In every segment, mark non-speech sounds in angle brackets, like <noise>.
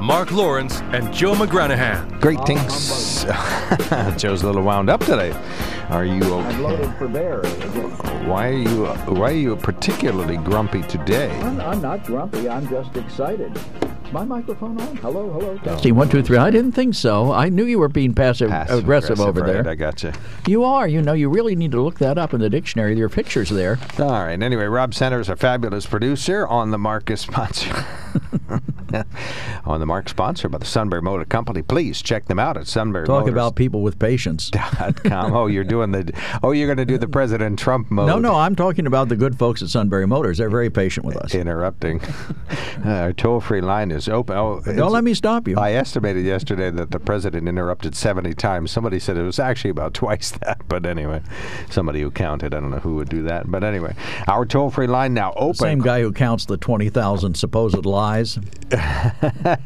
Mark Lawrence and Joe McGranahan. Great things. <laughs> Joe's a little wound up today. Are you okay? I'm loaded for bear. Why are you Why are you particularly grumpy today? I'm, I'm not grumpy. I'm just excited. Is my microphone on? Hello, hello. Testing one, two, three. I didn't think so. I knew you were being passive, Passive aggressive, over right, there. I got you. You are. You know, you really need to look that up in the dictionary. There are pictures there. All right. Anyway, Rob Centers, a fabulous producer, on the Marcus sponsor. <laughs> on the mark, sponsored by the Sunbury Motor Company. Please check them out at Sunbury. Talk about people with patience. <laughs> com. Oh, you're doing the. Oh, you're going to do the President Trump mode. No, no, I'm talking about the good folks at Sunbury Motors. They're very patient with us. Interrupting. uh, <laughs> our toll-free line is open. Oh, Don't let me stop you. I estimated yesterday that the president interrupted 70 times. Somebody said it was actually about <laughs> twice that. But anyway, somebody who counted. I don't know who would do that. But anyway, our toll free line now open. Same guy who counts the 20,000 supposed lies. <laughs> All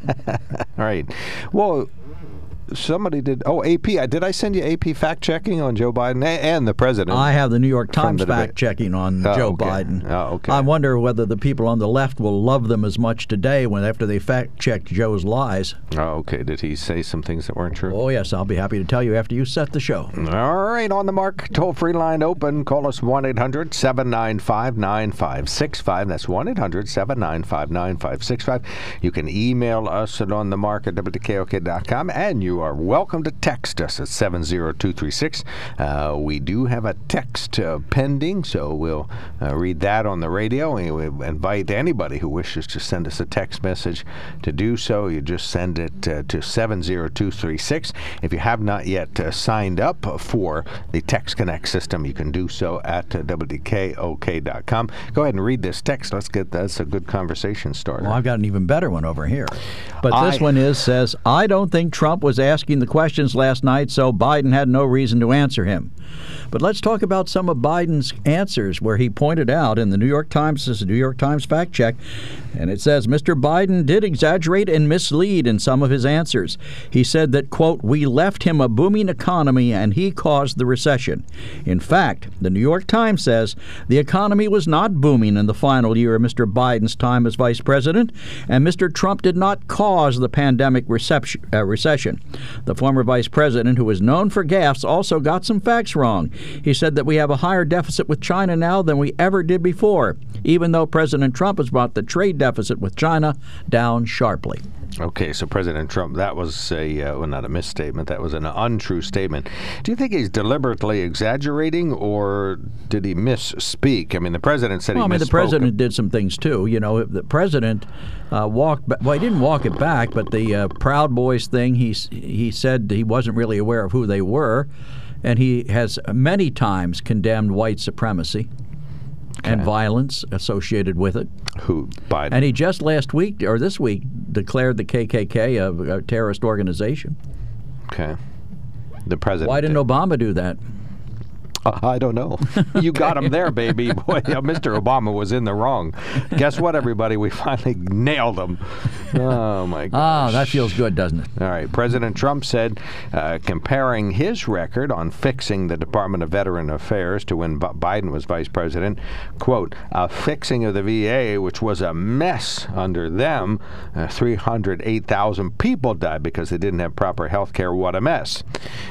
right. Well, somebody did. Oh, AP. Uh, did I send you AP fact checking on Joe Biden and the president? I have the New York Times fact checking on Oh, Joe okay. Biden. Oh, okay. I wonder whether the people on the left will love them as much today when after they fact checked Joe's lies. oh, okay. Did he say some things that weren't true? Oh, yes, I'll be happy to tell you after you set the show. All right, on the mark, toll free line open. Call us 1 800 795 9565. That's 1 800 795 9565. You can email us at on the mark at WKOK.com, and you are welcome to text us at 70236. Uh, we do have a text uh, pending, so we'll uh, read that on the radio. And we invite anybody who wishes to send us a text message to do so. You just send it uh, to 70236. If you have not yet uh, signed up for the Text Connect system, you can do so at uh, WKOK.com. Go ahead and read this text. Let's get that's a good conversation starter. Well, I've got an even better one over here. But this I- one is says, I don't think Trump was asking the questions last night, so Biden had no reason to answer him. But let's talk about some of Biden's answers, where he pointed out in the New York Times, this is a New York Times fact check, and it says Mr. Biden did exaggerate and mislead in some of his answers. He said that, quote, we left him a booming economy and he caused the recession. In fact, the New York Times says the economy was not booming in the final year of Mr. Biden's time as vice president, and Mr. Trump did not cause the pandemic reception, uh, recession. The former vice president, who is known for gaffes, also got some facts wrong. He said that we have a higher deficit with China now than we ever did before, even though President Trump has brought the trade deficit with China down sharply. Okay, so President Trump, that was a, uh, well, not a misstatement, that was an untrue statement. Do you think he's deliberately exaggerating or did he misspeak? I mean, the president said Well, I he mean, the president did some things too. You know, the president uh, walked. Ba- well, he didn't walk it back, but the uh, Proud Boys thing. He he said he wasn't really aware of who they were, and he has many times condemned white supremacy and violence associated with it. Who, Biden? And he just last week or this week declared the KKK a, a terrorist organization. okay. The president. Why didn't did. Obama do that? <laughs> I don't know. You got him there, baby. <laughs> Boy, yeah, Mr. Obama was in the wrong. Guess what, everybody? We finally nailed him. Oh, my gosh. <laughs> Ah, that feels good, doesn't it? All right. President Trump said, uh, comparing his record on fixing the Department of Veteran Affairs to when B- Biden was vice president, quote, a fixing of the VA, which was a mess under them. Uh, 308,000 people died because they didn't have proper health care. What a mess.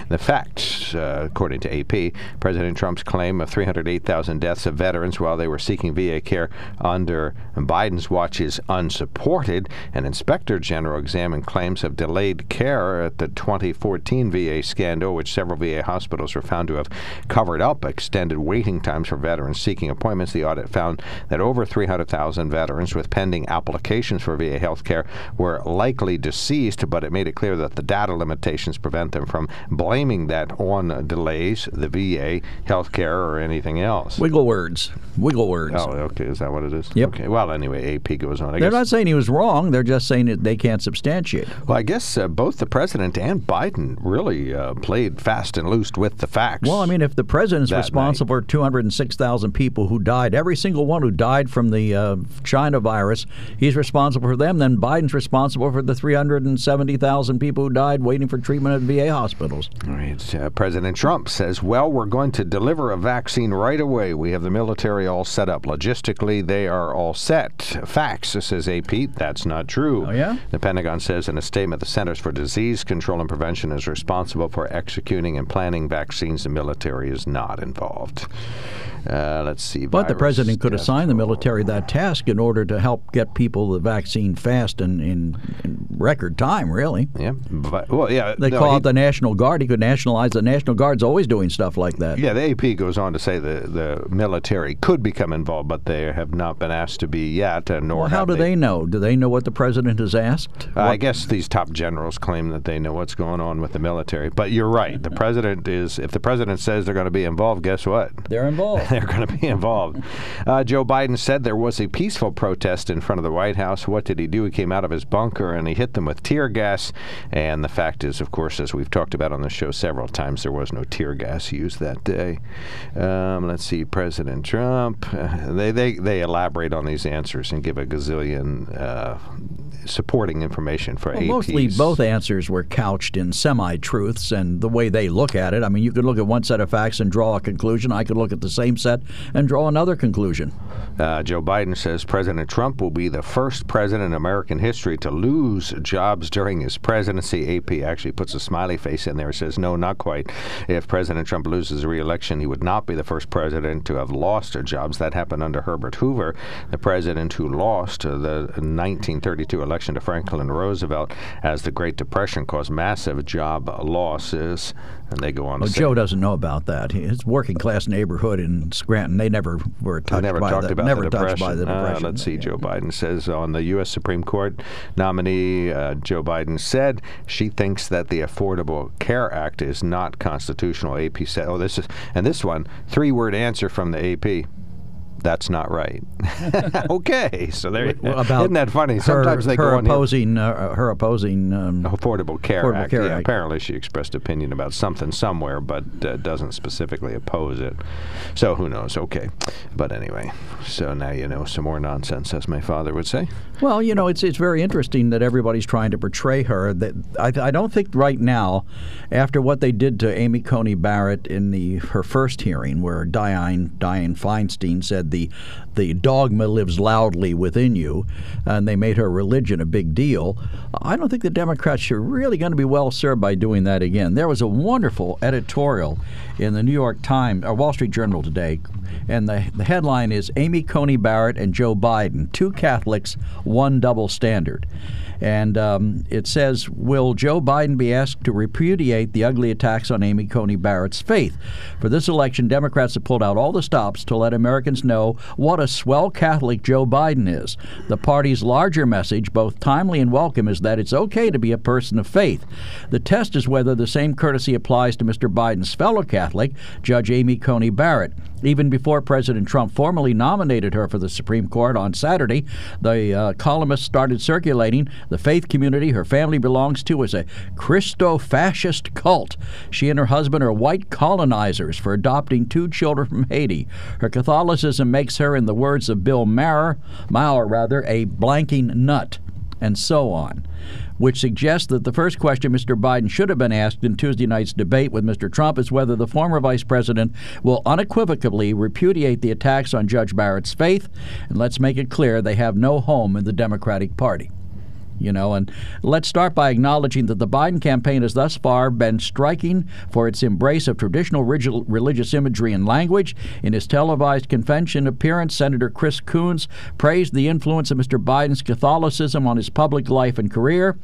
The facts uh, according to AP. President Trump's claim of 308,000 deaths of veterans while they were seeking VA care under Biden's watch is unsupported. An inspector general examined claims of delayed care at the 2014 VA scandal, which several VA hospitals were found to have covered up extended waiting times for veterans seeking appointments. The audit found that over 300,000 veterans with pending applications for VA health care were likely deceased, but it made it clear that the data limitations prevent them from blaming that on delays, the VA, health care, or anything else. Wiggle words. Wiggle words. Oh, okay. Is that what it is? Yep. Okay. Well, anyway, AP goes on. I They're guess, not saying he was wrong. They're just saying that they can't substantiate. well, I guess uh, both the president and Biden really uh, played fast and loose with the facts. Well, I mean, if the president's responsible for 206,000 people who died, every single one who died from the uh, China virus, he's responsible for them. Then Biden's responsible for the 370,000 people who died waiting for treatment at VA hospitals. All right. Uh, President Trump says, well, we're going to deliver a vaccine right away. We have the military all set up. Logistically, they are all set. Facts, says AP. That's not true. Oh, yeah? The Pentagon says in a statement the Centers for Disease Control and Prevention is responsible for executing and planning vaccines. The military is not involved. Uh, let's see. But the president could assign the military that task in order to help get people the vaccine fast and in, in record time, really. Yeah. But, well, yeah. They no, call he- it the National Guard. He could nationalize the National Guard's always doing stuff like that. Yeah, the AP goes on to say the, the military could become involved, but they have not been asked to be yet, nor Well, how do they know? Do they know what the president has asked? Uh, I guess these top generals claim that they know what's going on with the military. But you're right. The president is, if the president says they're going to be involved, guess what? They're involved. They're <laughs> going to be involved. Uh, Joe Biden said there was a peaceful protest in front of the White House. What did he do? He came out of his bunker and he hit them with tear gas. And the fact is, of course, as we've talked about on the show several times, there was no tear gas used that day. Um, let's see, President Trump. Uh, they, they, they elaborate on these answers and give a gazillion uh, supporting information for Well, APs. mostly both answers were couched in semi truths and the way they look at it. I mean, you could look at one set of facts and draw a conclusion. I could look at the same set and draw another conclusion. Uh, Joe Biden says President Trump will be the first president in American history to lose jobs during his presidency. AP actually puts a smiley face in there. and says, no, not quite. If President Trump loses re-election, he would not be the first president to have lost jobs. That happened under Herbert Hoover, the president who lost the 1932 election to Franklin Roosevelt as the Great Depression caused massive job losses. And they go on Well, to say, Joe doesn't know about that. His working class neighborhood in Scranton, they never were touched never by talked the, about never the touched depression. by the Uh, depression. let's see. Yeah. Joe Biden says on the U.S. Supreme Court nominee, uh, Joe Biden said she thinks that the Affordable Care Act is not constitutional. AP said, "Oh, this is," and this one three-word answer from the AP. That's not right. <laughs> okay, so there. you Well, about isn't that funny? her, Sometimes they her go on opposing uh, her opposing um, Affordable Care Affordable Act. Care yeah, Act. apparently she expressed opinion about something somewhere, but uh, doesn't specifically oppose it. So who knows? Okay, but anyway, so now you know some more nonsense, as my father would say. Well, you know, it's it's very interesting that everybody's trying to portray her. That I, I don't think right now, after what they did to Amy Coney Barrett in the her first hearing, where Diane Diane Feinstein said the the dogma lives loudly within you, and they made her religion a big deal. I don't think the Democrats are really going to be well served by doing that again. There was a wonderful editorial in the New York Times or Wall Street Journal today, and the the headline is Amy Coney Barrett and Joe Biden, two Catholics, one double standard. And um, it says, Will Joe Biden be asked to repudiate the ugly attacks on Amy Coney Barrett's faith? For this election, Democrats have pulled out all the stops to let Americans know what a swell Catholic Joe Biden is. The party's larger message, both timely and welcome, is that it's okay to be a person of faith. The test is whether the same courtesy applies to Mr. Biden's fellow Catholic, Judge Amy Coney Barrett. Even before President Trump formally nominated her for the Supreme Court on Saturday, the uh, columnist started circulating the faith community her family belongs to is a Christo fascist cult. She and her husband are white colonizers for adopting two children from Haiti. Her Catholicism makes her, in the words of Bill Maher, Maher rather, a blanking nut, and so on which suggests that the first question Mr. Biden should have been asked in Tuesday night's debate with Mr. Trump is whether the former vice president will unequivocally repudiate the attacks on Judge Barrett's faith. And let's make it clear they have no home in the Democratic Party. You know. And let's start by acknowledging that the Biden campaign has thus far been striking for its embrace of traditional religious imagery and language. In his televised convention appearance, Senator Chris Coons praised the influence of Mr. Biden's Catholicism on his public life and career.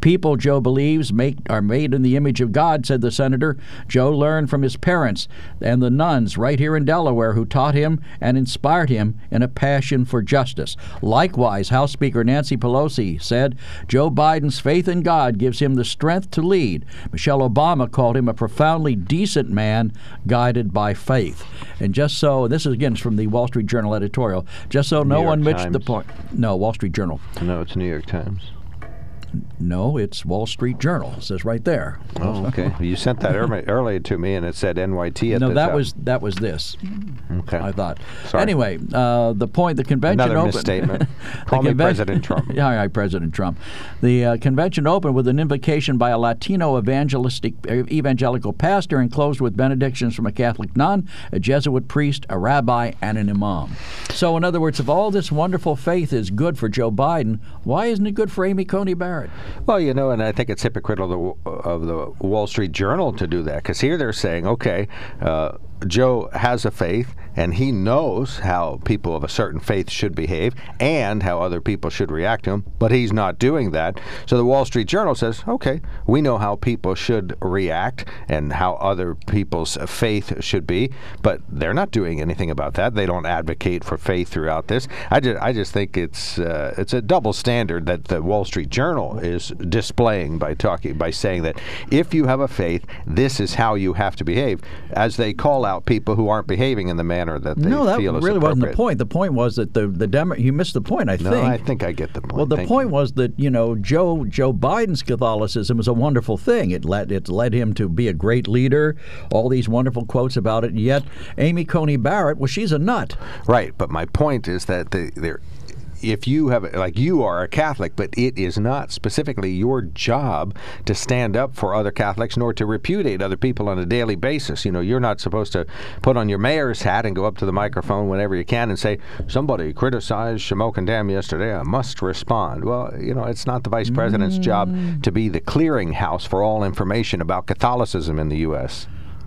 People Joe believes make, are made in the image of God, said the senator. Joe learned from his parents and the nuns right here in Delaware who taught him and inspired him in a passion for justice. Likewise, House Speaker Nancy Pelosi said Joe Biden's faith in God gives him the strength to lead. Michelle Obama called him a profoundly decent man guided by faith. And just so, this is again from the Wall Street Journal editorial, just so no one missed the point. No, Wall Street Journal. No, it's New York Times. No, it's Wall Street Journal. It says right there. Oh, okay. <laughs> you sent that early to me, and it said NYT at no, the that top. was that was this. Okay. I thought. Sorry. Anyway, uh, the point, the convention Another opened. misstatement. <laughs> Call me President Trump. <laughs> yeah, all right, President Trump. The uh, convention opened with an invocation by a Latino evangelistic uh, evangelical pastor and closed with benedictions from a Catholic nun, a Jesuit priest, a rabbi, and an imam. So, in other words, if all this wonderful faith is good for Joe Biden, why isn't it good for Amy Coney Barrett? Well, you know, and I think it's hypocritical of the, of the Wall Street Journal to do that because here they're saying, okay, uh, Joe has a faith and he knows how people of a certain faith should behave and how other people should react to him, but he's not doing that. So the Wall Street Journal says, okay, we know how people should react and how other people's faith should be, but they're not doing anything about that. They don't advocate for faith throughout this. I just, I just think it's uh, it's a double standard that the Wall Street Journal is displaying by talking by saying that if you have a faith, this is how you have to behave, as they call out people who aren't behaving in the manner that they no, that feel really wasn't the point. The point was that the the Demo- you missed the point. I No, think. I think I get the point. Well, the Thank point you. was that you know Joe Joe Biden's Catholicism is a wonderful thing. It led it led him to be a great leader. All these wonderful quotes about it. Yet Amy Coney Barrett, well, she's a nut. Right, but my point is that the, there, if you have like you are a Catholic, but it is not specifically your job to stand up for other Catholics nor to repudiate other people on a daily basis. You know, you're not supposed to put on your mayor's hat and go up to the microphone whenever you can and say somebody criticized Shamokin Dam yesterday. I must respond. Well, you know, it's not the vice president's job mm. to be the clearinghouse for all information about Catholicism in the U.S.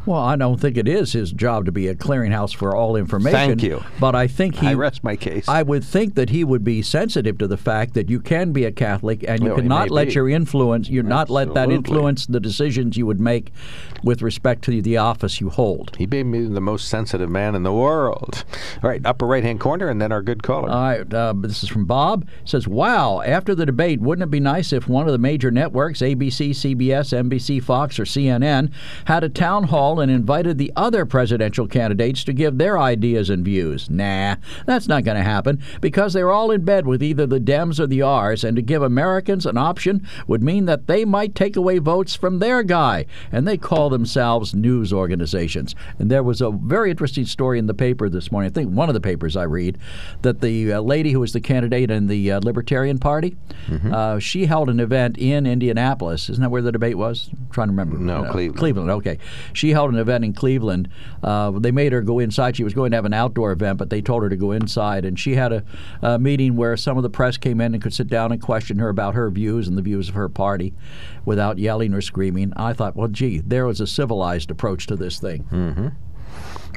Well, I don't think it is his job to be a clearinghouse for all information. Thank you. But I think he. I rest my case. I would think that he would be sensitive to the fact that you can be a Catholic and you he cannot let be. your influence, you not let that influence the decisions you would make with respect to the office you hold. He made be the most sensitive man in the world. All right, upper right hand corner, and then our good caller. All right, uh, this is from Bob. It says, "Wow! After the debate, wouldn't it be nice if one of the major networks, ABC, CBS, NBC, Fox, or CNN, had a town hall and invited the other presidential candidates to give their ideas and views? Nah, that's not going to happen because they're all in bed with either the Dems or the R's, and to give Americans an option would mean that they might take away votes from their guy, and they call themselves news organizations." And there was a very interesting story in the paper this morning. I think one of the papers I read that the uh, lady who was the candidate in the uh, Libertarian Party, Mm-hmm. uh, she held an event in Indianapolis. Isn't that where the debate was? I'm trying to remember. No, Uh, Cleveland. Cleveland. Okay. She held an event in Cleveland. Uh, they made her go inside. She was going to have an outdoor event, but they told her to go inside. And she had a, a meeting where some of the press came in and could sit down and question her about her views and the views of her party, without yelling or screaming. I thought, well, gee, there was a civilized approach to this thing. Hmm.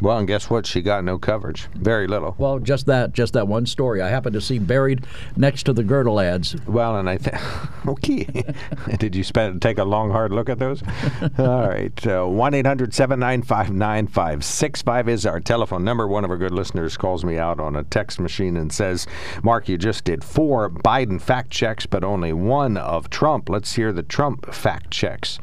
Well, and guess what? She got no coverage. Very little. Well, just that, just that one story. I happened to see buried next to the girdle ads. Well, and I think, <laughs> okay. <laughs> Did you spend take a long, hard look at those? <laughs> All right. uh, 1 800 795 9565 is our telephone number. One of our good listeners calls me out on a text machine and says, Mark, you just did four Biden fact checks, but only one of Trump. Let's hear the Trump fact checks.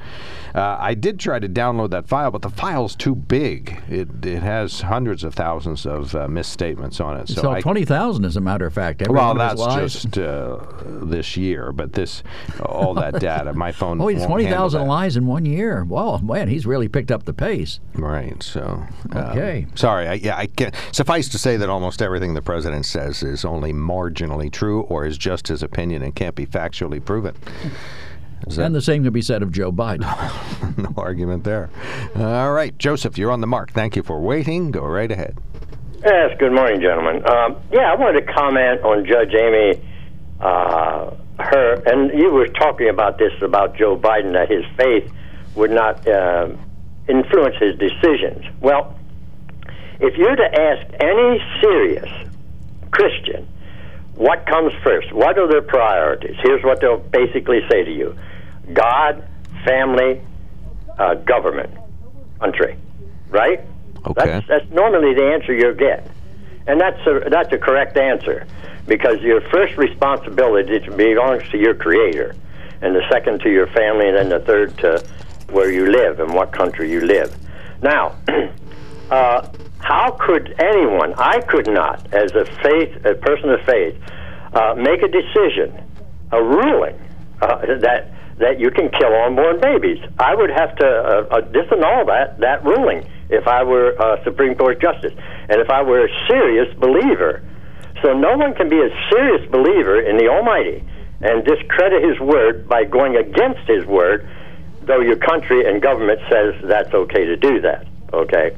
Uh, I did try to download that file, but the file's too big. It, it has hundreds of thousands of uh, misstatements on it. So So twenty thousand, as a matter of fact. Every well, one of his that's just uh, this year, but this all that <laughs> data, my phone. Oh, he's twenty thousand lies in one year. Whoa, man, he's really picked up the pace. Right. So. um, Okay. sorry. I, yeah. I can Suffice to say that almost everything the president says is only marginally true, or is just his opinion and can't be factually proven. Is that And the same can be said of Joe Biden. <laughs> no argument there? All right, Joseph, you're on the mark. Thank you for waiting. Go right ahead. Yes, good morning, gentlemen. Um, yeah, I wanted to comment on Judge Amy uh, her, and you were talking about this about Joe Biden that his faith would not uh, influence his decisions. Well, if you're to ask any serious Christian what comes first, what are their priorities? Here's what they'll basically say to you: God, family, uh, government, country. Right? Okay. That's, that's normally the answer you'll get, and that's a that's a correct answer because your first responsibility belongs to your Creator, and the second to your family, and then the third to where you live and what country you live. Now, <clears throat> uh, how could anyone? I could not, as a faith, a person of faith, uh, make a decision, a ruling uh, that that you can kill unborn babies. I would have to uh, uh, disannul that that ruling if I were a Supreme Court justice, and if I were a serious believer. So no one can be a serious believer in the Almighty and discredit His word by going against His word, though your country and government says that's okay to do that. Okay.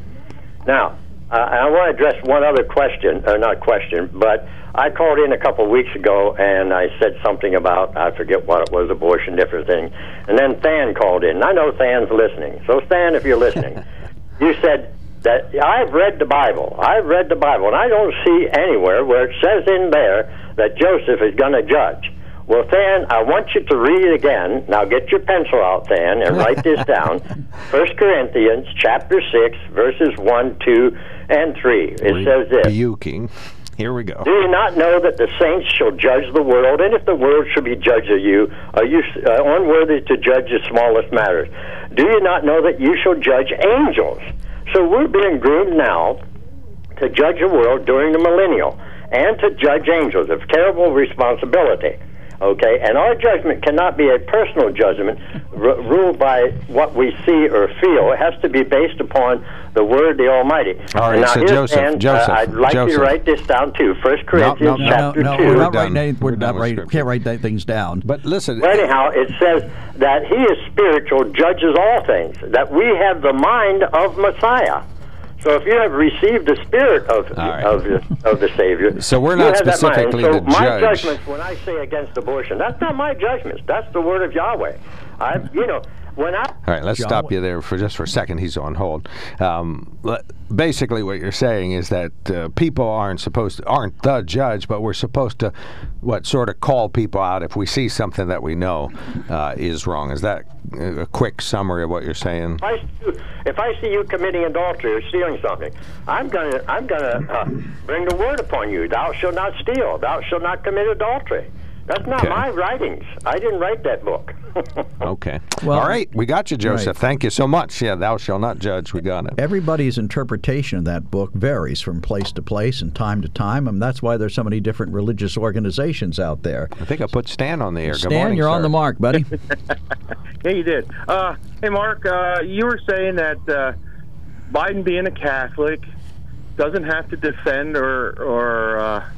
Now, uh, I want to address one other question, or not question, but I called in a couple of weeks ago and I said something about I forget what it was, abortion, different thing, and then Than called in. I know Than's listening, so Than, if you're listening, <laughs> you said that I've read the Bible. I've read the Bible, and I don't see anywhere where it says in there that Joseph is going to judge. Well, Than, I want you to read it again. Now get your pencil out, Than, and write this <laughs> down. First Corinthians chapter six, verses one, two, and three. It says this. Here we go. Do you not know that the saints shall judge the world? And if the world shall be judged of you, are you uh, unworthy to judge the smallest matters? Do you not know that you shall judge angels? So we're being groomed now to judge the world during the millennial and to judge angels of terrible responsibility. Okay, and our judgment cannot be a personal judgment r- ruled by what we see or feel. It has to be based upon the Word of the Almighty. All right, now, so here's- Joseph, and, uh, Joseph, I'd like you Joseph. to write this down too. First Corinthians no, No, chapter no, two. we're We're not writing. Any, we're We're not done writing. scripture. Can't write that things down. But listen, Well, anyhow, it says that he is spiritual, judges all things, that we have the mind of Messiah. So if you have received the spirit of right. of, the, of the Savior, <laughs> So we're not have that mind. specifically so the my judge. judgments when I say against abortion, that's not my judgments. That's the word of Yahweh. I, you know, when I All right, let's John, stop you there for just for a second. He's on hold. Um, basically, what you're saying is that uh, people aren't supposed to, aren't the judge, but we're supposed to what sort of call people out if we see something that we know uh, is wrong. Is that a quick summary of what you're saying? If I, see you- if I see you committing adultery or stealing something, I'm gonna I'm gonna uh, bring the word upon you. Thou shalt not steal. Thou shalt not commit adultery. That's not Okay. my writings. I didn't write that book. <laughs> Okay. Well- All right, we got you, Joseph. Right. Thank you so much. Yeah, thou shalt not judge. We got it. Everybody's interpretation of that book varies from place to place and time to time, and that's why there's so many different religious organizations out there. I think I put Stan on the air. Good Stan, morning, you're on the mark, buddy. <laughs> <laughs> Yeah, you did. Uh, hey, Mark, uh, you were saying that uh, Biden, being a Catholic, doesn't have to defend or or uh,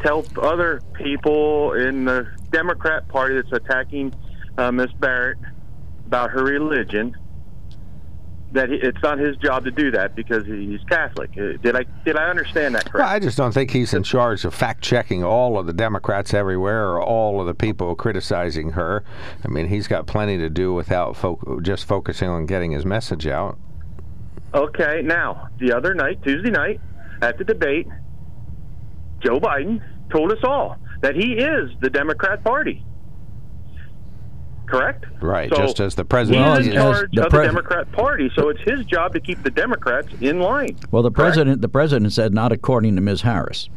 tell other people in the Democrat Party that's attacking uh, Miss Barrett about her religion that he, it's not his job to do that because he's Catholic. Uh, Did I did I understand that Well. I just don't think he's in charge of fact checking all of the Democrats everywhere or all of the people criticizing her. I mean, he's got plenty to do without fo- just focusing on getting his message out. Okay, now, the other night, Tuesday night, at the debate, Joe Biden told us all that he is the Democrat Party. Correct? Right, So just as the president Well, in is. as charge the of pres- the Democrat Party, so it's his job to keep the Democrats in line. Well, the Correct? president, the president said not according to Ms. Harris.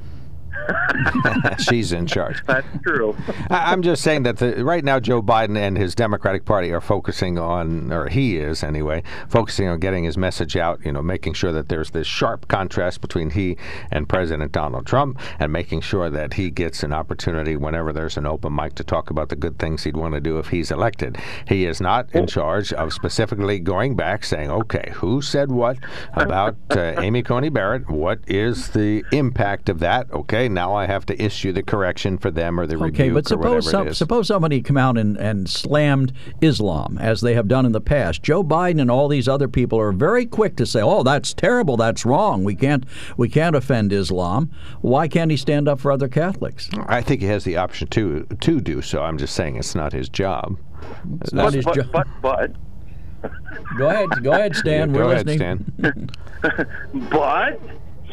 <laughs> She's in charge. That's true. I- I'm just saying that the, right now Joe Biden and his Democratic Party are focusing on, or he is anyway, focusing on getting his message out. You know, making sure that there's this sharp contrast between he and President Donald Trump, and making sure that he gets an opportunity whenever there's an open mic to talk about the good things he'd want to do if he's elected. He is not in charge of specifically going back saying, okay, who said what about uh, Amy Coney Barrett? What is the impact of that? Okay, now I have to issue the correction for them or the Okay, rebuke but or suppose whatever some, it is. suppose somebody come out and, and slammed Islam as they have done in the past. Joe Biden and all these other people are very quick to say, "Oh, that's terrible. That's wrong. We can't we can't offend Islam." Why can't he stand up for other Catholics? I think he has the option to to do so. I'm just saying it's not his job. It's not But, his but, job. but, but, Go ahead, go ahead, Stan. Yeah, We're go ahead, listening. Stan. <laughs> <laughs> but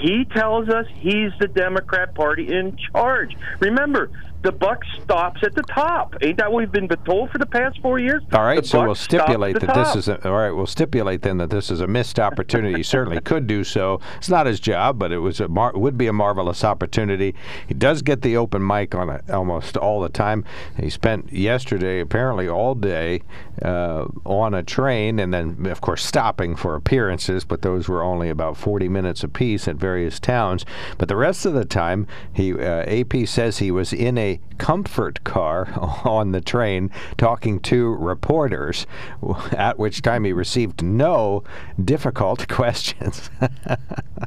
he tells us he's the Democrat Party in charge. Remember, the buck stops at the top. Ain't that what we've been told for the past four years? All right, The so we'll stipulate that this is a, all right. We'll stipulate then that this is a missed opportunity. he certainly could do so. It's not his job, but it was a mar- would be a marvelous opportunity. He does get the open mic on it almost all the time. He spent yesterday apparently all day uh, on a train, and then of course stopping for appearances, but those were only about 40 minutes apiece at various towns. But the rest of the time, he uh, AP says he was in a comfort car <laughs> on the train talking to reporters, <laughs> at which time he received no difficult <laughs> questions.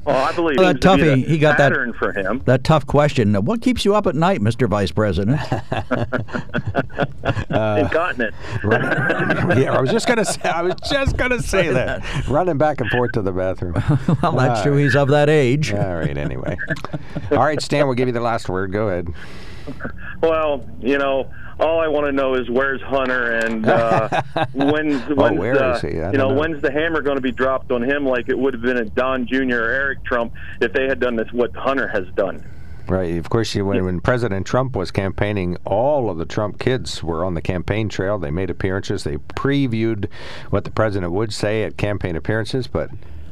Well, I believe Well, that seems to be toughie, he got that- pattern for him. That tough question. What keeps you up at night, Mr. Vice President? Uh, Incontinent. yeah, I was just gonna say. I was just gonna say that. Running back and forth to the bathroom. well, that's true. He's of that age. All right. Anyway. All right, Stan. We'll give you the last word. Go ahead. <laughs> Well, you know, all I want to know is where's Hunter and uh, <laughs> when's when's where uh, is he? You know, know. when's the hammer going to be dropped on him like it would have been at Don Jr. or Eric Trump if they had done this what Hunter has done. Right. Of course, you, when, when President Trump was campaigning, all of the Trump kids were on the campaign trail. They made appearances. They previewed what the president would say at campaign appearances. But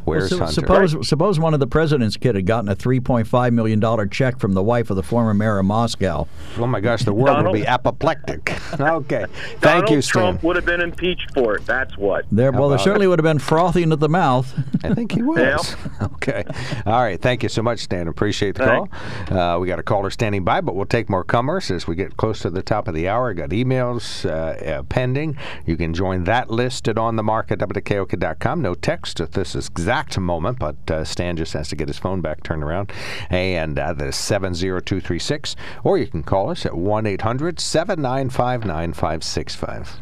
where's So- Hunter? suppose suppose one of the president's kid had gotten a 3.5 million dollar check from the wife of the former mayor of Moscow. Oh my gosh, the world Donald- would be apoplectic. <laughs> okay. Thank Donald you, Stan. Trump would have been impeached for it. That's what. There, well, there about certainly would have been frothing at the mouth. <laughs> I think he <laughs> was. Okay. All right. Thank you so much, Stan. Appreciate the call. Uh, we got a caller standing by, but we'll take more comers as we get close to the top of the hour. I Got emails uh, uh, pending. You can join that list at onthemarket.wkok.com. No text at this exact moment, but uh, Stan just has to get his phone back turned around. And uh, that is 70236. Or you can call us at 1 800 795 9565.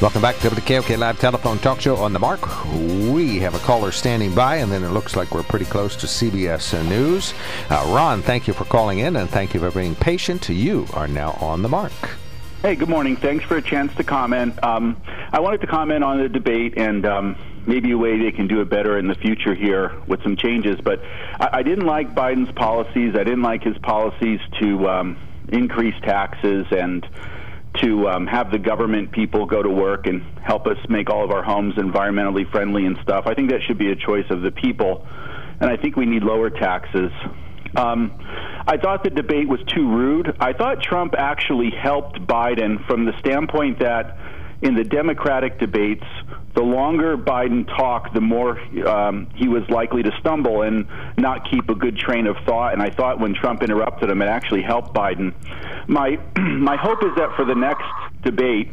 Welcome back to the KOK Live Telephone Talk Show on the Mark. We have a caller standing by, and then it looks like we're pretty close to CBS News. Uh, Ron, thank you for calling in, and thank you for being patient. You are now on the Mark. Hey, good morning. Thanks for a chance to comment. Um, I wanted to comment on the debate and um, maybe a way they can do it better in the future here with some changes. But I, I didn't like Biden's policies. I didn't like his policies to um, increase taxes and to um, have the government people go to work and help us make all of our homes environmentally friendly and stuff. I think that should be a choice of the people, and I think we need lower taxes. Um, I thought the debate was too rude. I thought Trump actually helped Biden from the standpoint that in the Democratic debates, the longer Biden talked, the more um, he was likely to stumble and not keep a good train of thought. And I thought when Trump interrupted him, it actually helped Biden. My <clears throat> my hope is that for the next debate,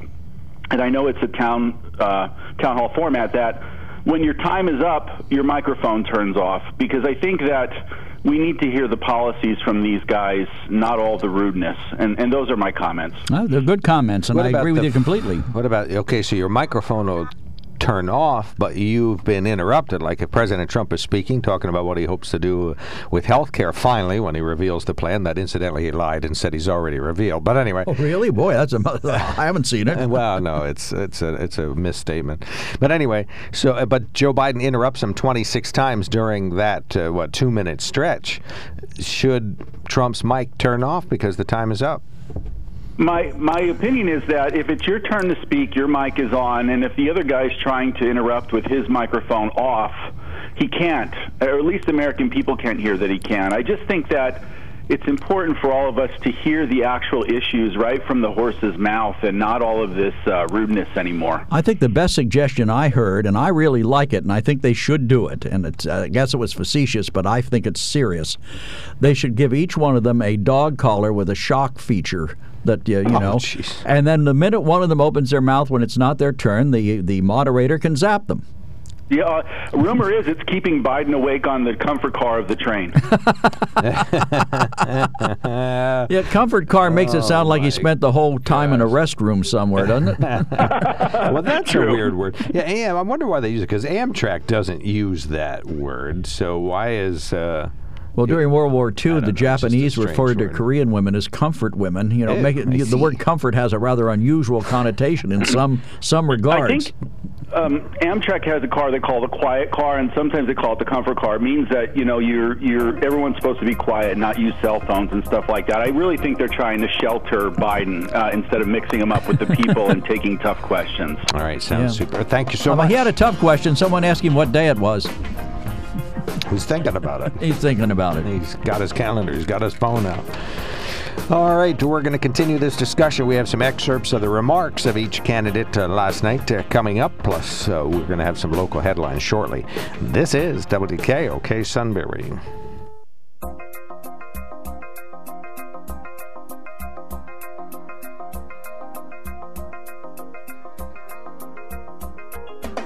and I know it's a town uh, town hall format, that when your time is up, your microphone turns off because I think that we need to hear the policies from these guys, not all the rudeness. And and those are my comments. Well, they're good comments, and What I agree with the you completely. What about, okay, so your microphone will turn off, but you've been interrupted. Like if President Trump is speaking, talking about what he hopes to do with health care finally when he reveals the plan that incidentally he lied and said he's already revealed. But anyway. Oh, really? Boy, that's a. <laughs> I haven't seen it. well, no, it's it's a it's a misstatement. But anyway, so uh, but Joe Biden interrupts him 26 times during that uh, what two minute stretch. Should Trump's mic turn off because the time is up? My my opinion is that if it's your turn to speak, your mic is on, and if the other guy's trying to interrupt with his microphone off, he can't, or at least American people can't hear that he can. I just think that it's important for all of us to hear the actual issues right from the horse's mouth and not all of this uh, rudeness anymore. I think the best suggestion I heard, and I really like it, and I think they should do it, and I guess it was facetious, but I think it's serious. They should give each one of them a dog collar with a shock feature that uh, you Oh, know, jeez. and then the minute one of them opens their mouth when it's not their turn, the the moderator can zap them. Yeah, uh, rumor is it's keeping Biden awake on the comfort car of the train. <laughs> Yeah, comfort car makes it sound like he spent the whole time in a restroom somewhere, doesn't it? <laughs> well, that's a weird word. Yeah, Am. I wonder why they use it because Amtrak doesn't use that word. So why is uh, Well, during World War II, the know, it's just a Japanese strange referred to word. Korean women as comfort women. You know, make it, I the word comfort has a rather unusual connotation in some some regards. I think um, Amtrak has a car they call the quiet car, and sometimes they call it the comfort car. It means that you know you're you're everyone's supposed to be quiet and not use cell phones and stuff like that. I really think they're trying to shelter Biden uh, instead of mixing him up with the people and taking tough questions. <laughs> all right? Sounds Yeah. super. Thank you so Uh, much. he had a tough question. Someone asked him what day it was. Who's thinking about it? He's thinking about it. He's got his calendar. He's got his phone out. All right, we're going to continue this discussion. We have some excerpts of the remarks of each candidate uh, last night uh, coming up. Plus, uh, we're going to have some local headlines shortly. This is WKOK Sunbury.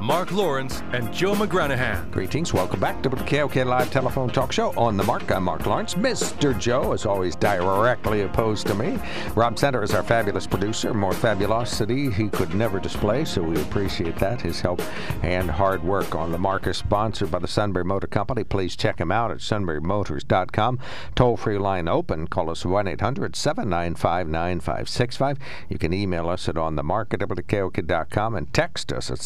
Mark Lawrence and Joe McGranahan. Greetings. Welcome back to the KOK Live Telephone Talk Show on the mark. I'm Mark Lawrence. Mr. Joe is always directly opposed to me. Rob Center is our fabulous producer. More fabulosity he could never display, so we appreciate that. His help and hard work on the mark is sponsored by the Sunbury Motor Company. Please check him out at sunburymotors.com. Toll free line open. Call us 1 800 795 9565. You can email us at onthemark at and text us at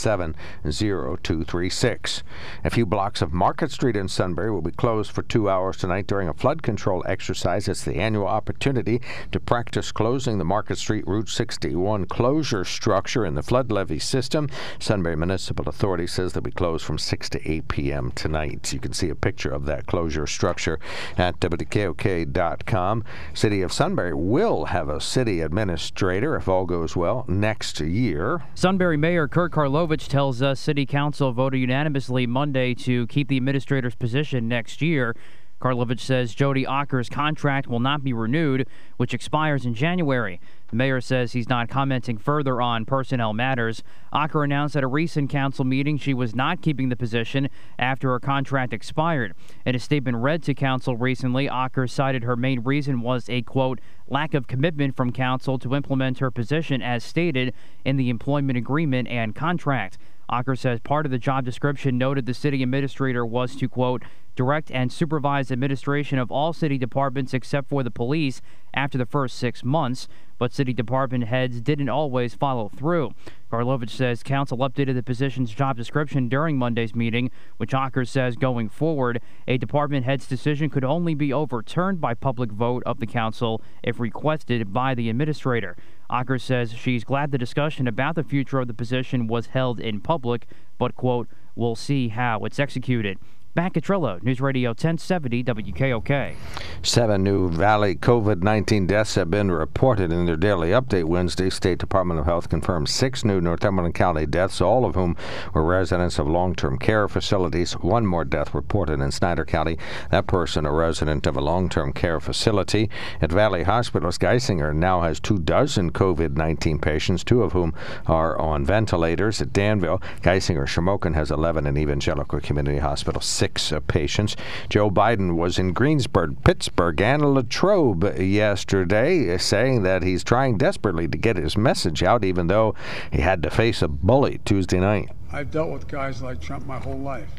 70236. A few blocks of Market Street in Sunbury will be closed for two hours tonight during a flood control exercise. It's the annual opportunity to practice closing the Market Street Route 61 closure structure in the flood levee system. Sunbury Municipal Authority says they'll be closed from 6 to 8 p.m. tonight. You can see a picture of that closure structure at WKOK.com. City of Sunbury will have a city administrator, if all goes well, next year. Sunbury Mayor Kurt Karlovich tells us City Council voted unanimously Monday to keep the administrator's position next year. Karlovich says Jody Ocker's contract will not be renewed, which expires in January. The mayor says he's not commenting further on personnel matters. Ocker announced at a recent council meeting she was not keeping the position after her contract expired. In a statement read to council recently, Ocker cited her main reason was a quote lack of commitment from council to implement her position as stated in the employment agreement and contract. Ocker says part of the job description noted the city administrator was to, quote, direct and supervise administration of all city departments except for the police after the first six months, but city department heads didn't always follow through. Karlovich says council updated the position's job description during Monday's meeting, which Ocker says going forward, a department head's decision could only be overturned by public vote of the council if requested by the administrator. Ocker says she's glad the discussion about the future of the position was held in public, but, quote, we'll see how it's executed. Back at Trillo, News Radio 1070 WKOK. Seven new Valley COVID 19 deaths have been reported in their daily update Wednesday. State Department of Health confirmed six new Northumberland County deaths, all of whom were residents of long term care facilities. One more death reported in Snyder County. That person, a resident of a long term care facility. At Valley Hospitals, Geisinger now has two dozen COVID 19 patients, two of whom are on ventilators. At Danville, Geisinger Shamokin has 11 in Evangelical Community Hospital, six uh, patients. Joe Biden was in Greensburg, Pittsburgh, and Latrobe yesterday, uh, saying that he's trying desperately to get his message out, even though he had to face a bully Tuesday night. I've dealt with guys like Trump my whole life.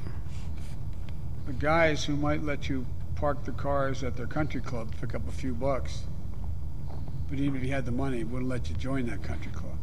The guys who might let you park the cars at their country club, pick up a few bucks, but even if you had the money, wouldn't let you join that country club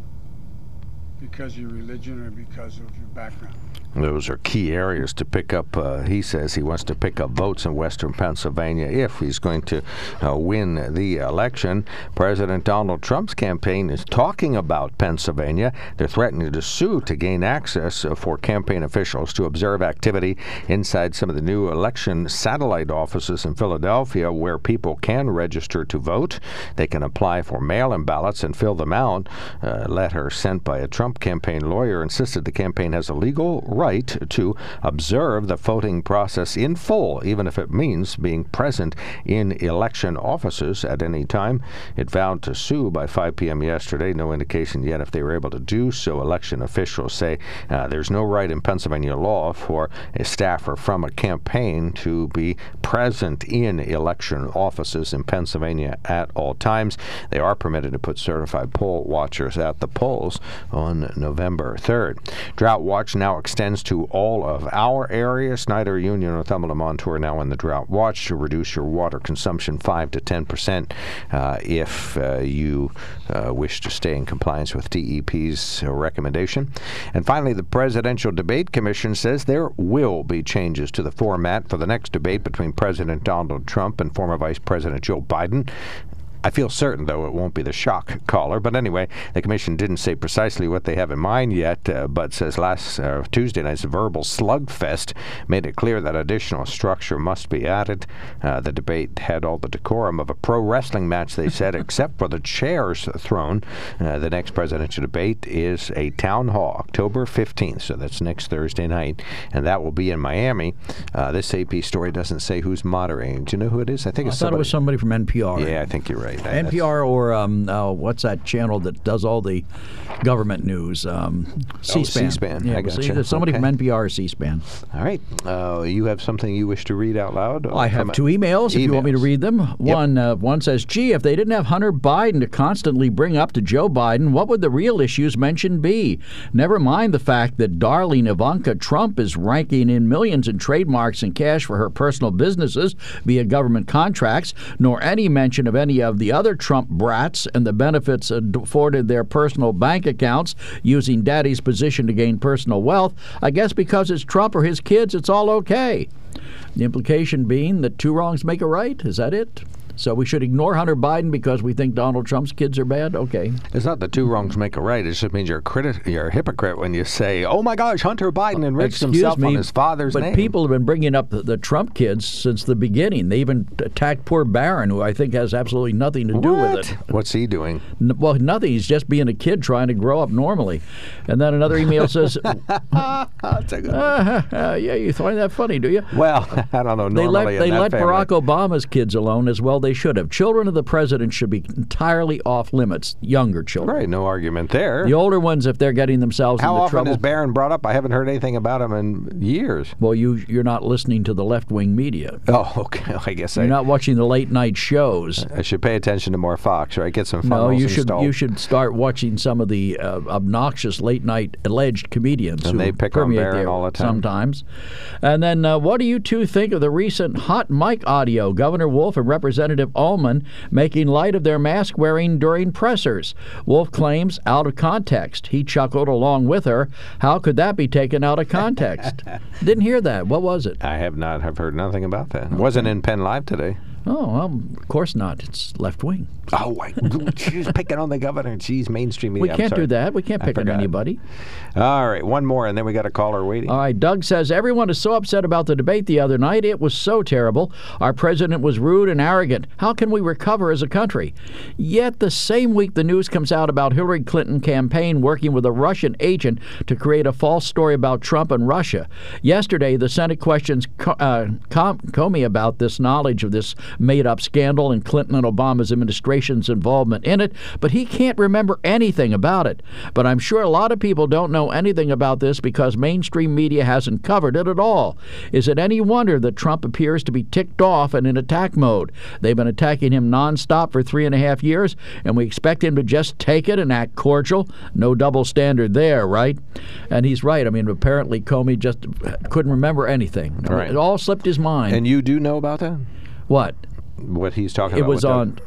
because of your religion or because of your background. Those are key areas to pick up. Uh, he says he wants to pick up votes in western Pennsylvania if he's going to uh, win the election. President Donald Trump's campaign is talking about Pennsylvania. They're threatening to sue to gain access uh, for campaign officials to observe activity inside some of the new election satellite offices in Philadelphia where people can register to vote. They can apply for mail in ballots and fill them out. A letter sent by a Trump campaign lawyer insisted the campaign has a legal right to observe the voting process in full, even if it means being present in election offices at any time. It vowed to sue by 5 p.m. yesterday. No indication yet if they were able to do so. Election officials say uh, there's no right in Pennsylvania law for a staffer from a campaign to be present in election offices in Pennsylvania at all times. They are permitted to put certified poll watchers at the polls on November 3rd. Drought watch now extends to all of our area. Snyder Union, Northumberland, Montour now in the drought watch to reduce your water consumption 5 to 10 percent uh, if uh, you uh, wish to stay in compliance with DEP's recommendation. And finally, the Presidential Debate Commission says there will be changes to the format for the next debate between President Donald Trump and former Vice President Joe Biden. I feel certain, though, it won't be the shock collar. But anyway, the commission didn't say precisely what they have in mind yet, uh, but says last uh, Tuesday night's verbal slugfest made it clear that additional structure must be added. Uh, the debate had all the decorum of a pro wrestling match, they said, <laughs> except for the chairs thrown. Uh, the next presidential debate is a town hall, October 15th, so that's next Thursday night, and that will be in Miami. Uh, this AP story doesn't say who's moderating. Do you know who it is? I think I it's thought somebody. it was somebody from NPR. Yeah, I think you're right. That's- NPR or um, uh, what's that channel that does all the government news? Um, C-SPAN. Oh, C-SPAN. Yeah, I gotcha. somebody Okay. from NPR or C-SPAN. All right. Uh, you have something you wish to read out loud? I have two emails. If you want me to read them, one uh, one says, "Gee, if they didn't have Hunter Biden to constantly bring up to Joe Biden, what would the real issues mentioned be? Never mind the fact that darling Ivanka Trump is ranking in millions in trademarks and cash for her personal businesses via government contracts, nor any mention of any of the other Trump brats and the benefits afforded their personal bank accounts using daddy's position to gain personal wealth. I guess because it's Trump or his kids, it's all okay." The implication being that two wrongs make a right. Is that it? So we should ignore Hunter Biden because we think Donald Trump's kids are bad? Okay. It's not the two wrongs make a right. It just means you're a, criti- you're a hypocrite when you say, "Oh my gosh, Hunter Biden enriched Excuse himself me, on his father's but name." people have been bringing up the, the Trump kids since the beginning. They even attacked poor Barron, who I think has absolutely nothing to do with it. What's he doing? N- Well, nothing. He's just being a kid trying to grow up normally. And then another email <laughs> says, That's a good uh, <laughs> uh, "Yeah, you find that funny, do you?" Well, <laughs> I don't know. They let they let Barack Obama's kids alone as well. They should have. Children of the president should be entirely off limits. Younger children. Right, no argument there. The older ones, if they're getting themselves How into often trouble. is Barron brought up? I haven't heard anything about him in years. well, you you're not listening to the left wing media. Oh, <laughs> okay. I guess You're I, not watching the late night shows. I should pay attention to more Fox, right? Get some No, you should installed. you should start watching some of the uh, obnoxious late night alleged comedians And who they pick on Barron all the time. sometimes. And then, uh, what do you two think of the recent hot mic audio? Governor Wolf and Representative Ullman making light of their mask wearing during pressers. Wolf claims out of context. He chuckled along with her. How could that be taken out of context? <laughs> Didn't hear that. What was it? I have not have heard nothing about that. It wasn't in Penn Live today. Oh, well, of course not. It's left wing. Oh, I, <laughs> she's picking on the governor. She's mainstream media. We can't do that. We can't I pick on anybody. All right, one more, and then we got a caller waiting. All right, Doug says everyone is so upset about the debate the other night. It was so terrible. Our president was rude and arrogant. How can we recover as a country? Yet the same week the news comes out about Hillary Clinton campaign working with a Russian agent to create a false story about Trump and Russia. Yesterday, the Senate questions uh, Comey about this knowledge of this made-up scandal in Clinton and Obama's involvement in it, but he can't remember anything about it. But I'm sure a lot of people don't know anything about this because mainstream media hasn't covered it at all. Is it any wonder that Trump appears to be ticked off and in attack mode? They've been attacking him nonstop for three and a half years, and we expect him to just take it and act cordial. No double standard there, right? And he's right. I mean, apparently Comey just couldn't remember anything. Right. It all slipped his mind. And you do know about that? what? What he's talking It about? was with on.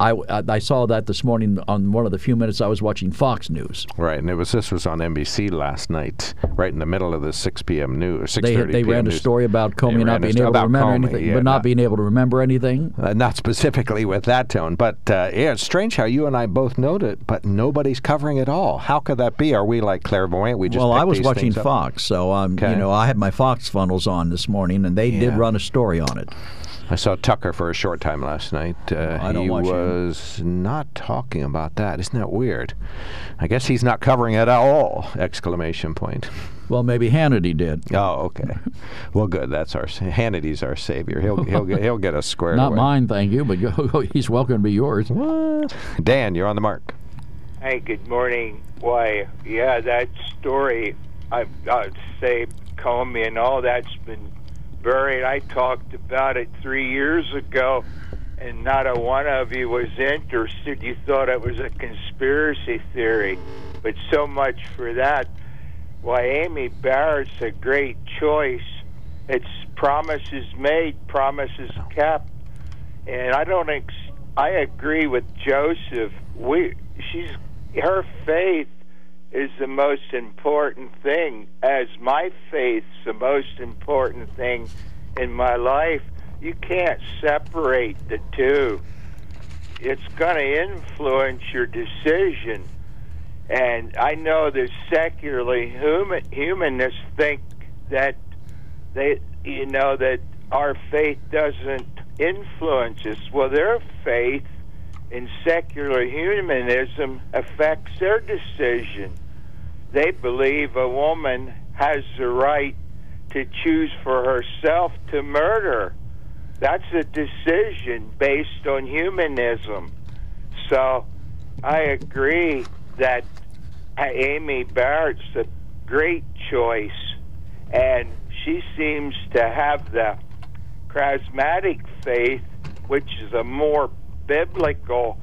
I, I saw that this morning on one of the few minutes I was watching Fox News. right, and it was this was on NBC last night, right in the middle of the 6 p.m. news. 6:30 They they p.m. ran a story about Comey not being able to remember Comey, anything, yeah, but not, not- being able to remember anything. <laughs> Uh, not specifically with that tone, but uh, yeah, it's strange how you and I both know it, but nobody's covering it all. How could that be? Are we like clairvoyant? We just well, I was watching? Fox, so um, Okay. you know I had my Fox funnels on this morning, and they did run a story on it. I saw Tucker for a short time last night. Uh, I don't he watch him. was not talking about that. Isn't that weird? I guess he's not covering it at all! Exclamation point. Well, maybe Hannity did. Oh, okay. <laughs> well, good. That's our Hannity's our savior. He'll he'll get, he'll get us squared Not away. mine, thank you, but <laughs> he's welcome to be yours. What? Dan, you're on the mark. Hey, good morning. Why, yeah, that story, I, I'd say Comey and all that's been buried. I talked about it three years ago, and not a one of you was interested. You thought it was a conspiracy theory, but so much for that. Why, Amy Barrett's a great choice. It's promises made, promises kept, and I don't. Ex- I agree with Joseph. We, she's her faith is the most important thing, as my faith's the most important thing in my life. You can't separate the two. It's going to influence your decision. And I know the secularly human, humanists think that they, you know, that our faith doesn't influence us. Well, their faith in secular humanism affects their decision. They believe a woman has the right to choose for herself to murder. That's a decision based on humanism. So I agree that Amy Barrett's a great choice, and she seems to have the charismatic faith, which is a more biblical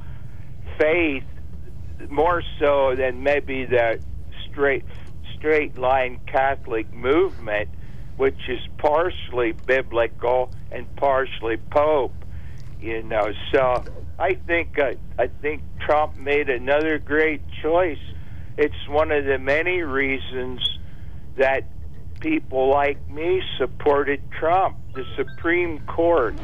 faith, more so than maybe the straight straight line Catholic movement, which is partially biblical and partially Pope. You know, so I think uh, I think Trump made another great choice. It's one of the many reasons that people like me supported Trump. The Supreme Court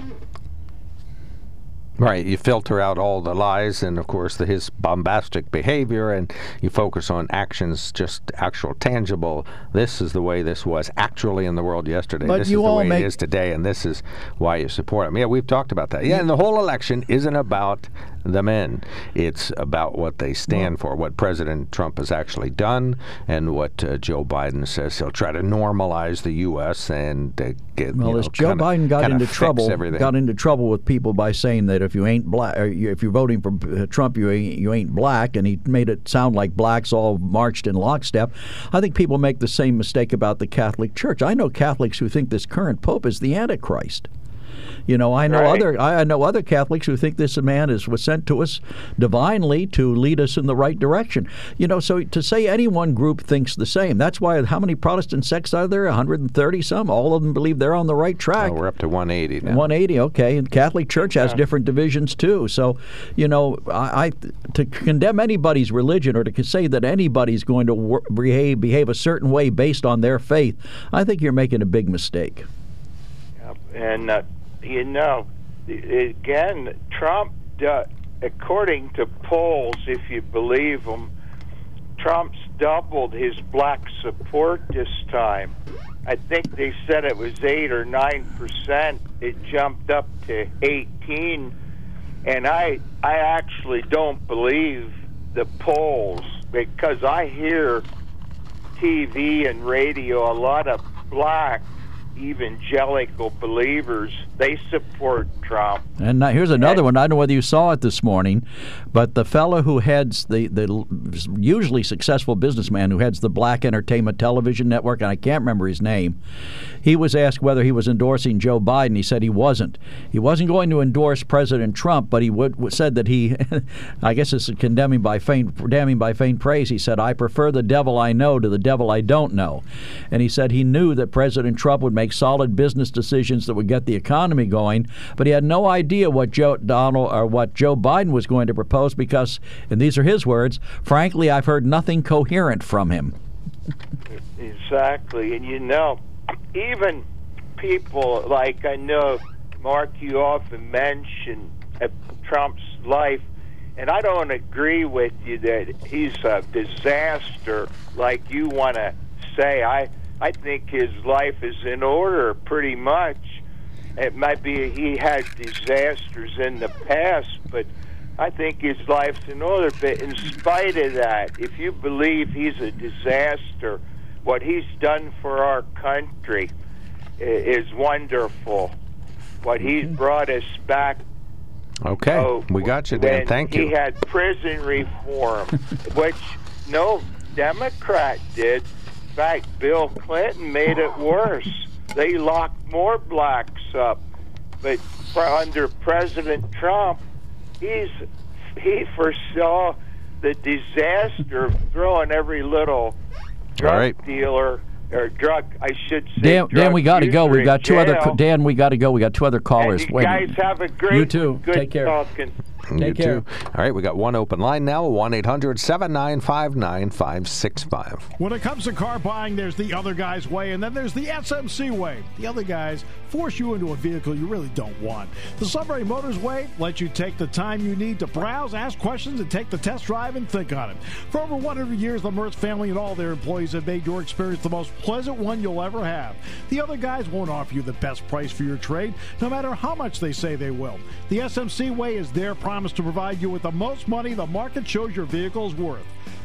Right, you filter out all the lies and, of course, the, his bombastic behavior, and you focus on actions, just actual, tangible. This is the way this was actually in the world yesterday. But this you is the all way make- it is today, and this is why you support him. Yeah, we've talked about that. Yeah, and the whole election isn't about the men. It's about what they stand for, what President Trump has actually done, and what uh, Joe Biden says he'll try to normalize the U.S. and uh, get. Well, you as know, Joe kinda- Biden got into trouble, everything. got into trouble with people by saying that if you ain't black, or if you're voting for uh, Trump, you ain't, you ain't black, and he made it sound like blacks all marched in lockstep. I think people make the same mistake about the Catholic Church. I know Catholics who think this current pope is the Antichrist. You know, I know Right. other I know other Catholics who think this man is was sent to us divinely to lead us in the right direction. You know, so to say any one group thinks the same, that's why how many Protestant sects are there? 130 some. All of them believe they're on the right track. Oh, we're up to 180 now. 180, okay. And Catholic Church has different divisions too. So, you know, I, I to condemn anybody's religion or to say that anybody's going to wor- behave behave a certain way based on their faith, I think you're making a big mistake. Yep. and uh, you know again, Trump, according to polls, if you believe them, Trump's doubled his black support this time. I think they said it was eight or nine percent. It jumped up to eighteen, and I I actually don't believe the polls because I hear TV and radio a lot of black evangelical believers they support And now here's another one. I don't know whether you saw it this morning, but the fellow who heads the, the usually successful businessman who heads the Black Entertainment Television Network, and I can't remember his name, he was asked whether he was endorsing Joe Biden. He said he wasn't. He wasn't going to endorse President Trump, but he would, said that he, <laughs> I guess it's condemning by faint, damning by faint praise. He said, I prefer the devil I know to the devil I don't know. And he said he knew that President Trump would make solid business decisions that would get the economy going, but he had no idea what Joe Donald or what Joe Biden was going to propose because, and these are his words, frankly, I've heard nothing coherent from him. <laughs> Exactly, and you know, even people like I know, Mark, you often mention uh, Trump's life, and I don't agree with you that he's a disaster like you want to say. I I think his life is in order pretty much. It might be he had disasters in the past, but I think his life's in order. But in spite of that, if you believe he's a disaster, what he's done for our country is wonderful. What he's brought us back. Okay, oh, we got you, Dan. Thank you. He had prison reform, <laughs> which no Democrat did. In fact, Bill Clinton made it worse they locked more blacks up. But under President Trump, he's he foresaw the disaster of throwing every little drug right. dealer or drug. I should say. Dan, Dan we got to go. We've got two other. Dan, we got to go. We got two other callers. And you Wait guys have a great. You too. Good Take care. Talking. Take you care. Too. All right, we got one open line now 1 800 795 9565. When it comes to car buying, there's the other guy's way, and then there's the SMC way. The other guys force you into a vehicle you really don't want. The Sunbury Motors way lets you take the time you need to browse, ask questions, and take the test drive and think on it. For over 100 years, the Mertz family and all their employees have made your experience the most pleasant one you'll ever have. The other guys won't offer you the best price for your trade, no matter how much they say they will. The SMC way is their promise to provide you with the most money the market shows your vehicle is worth.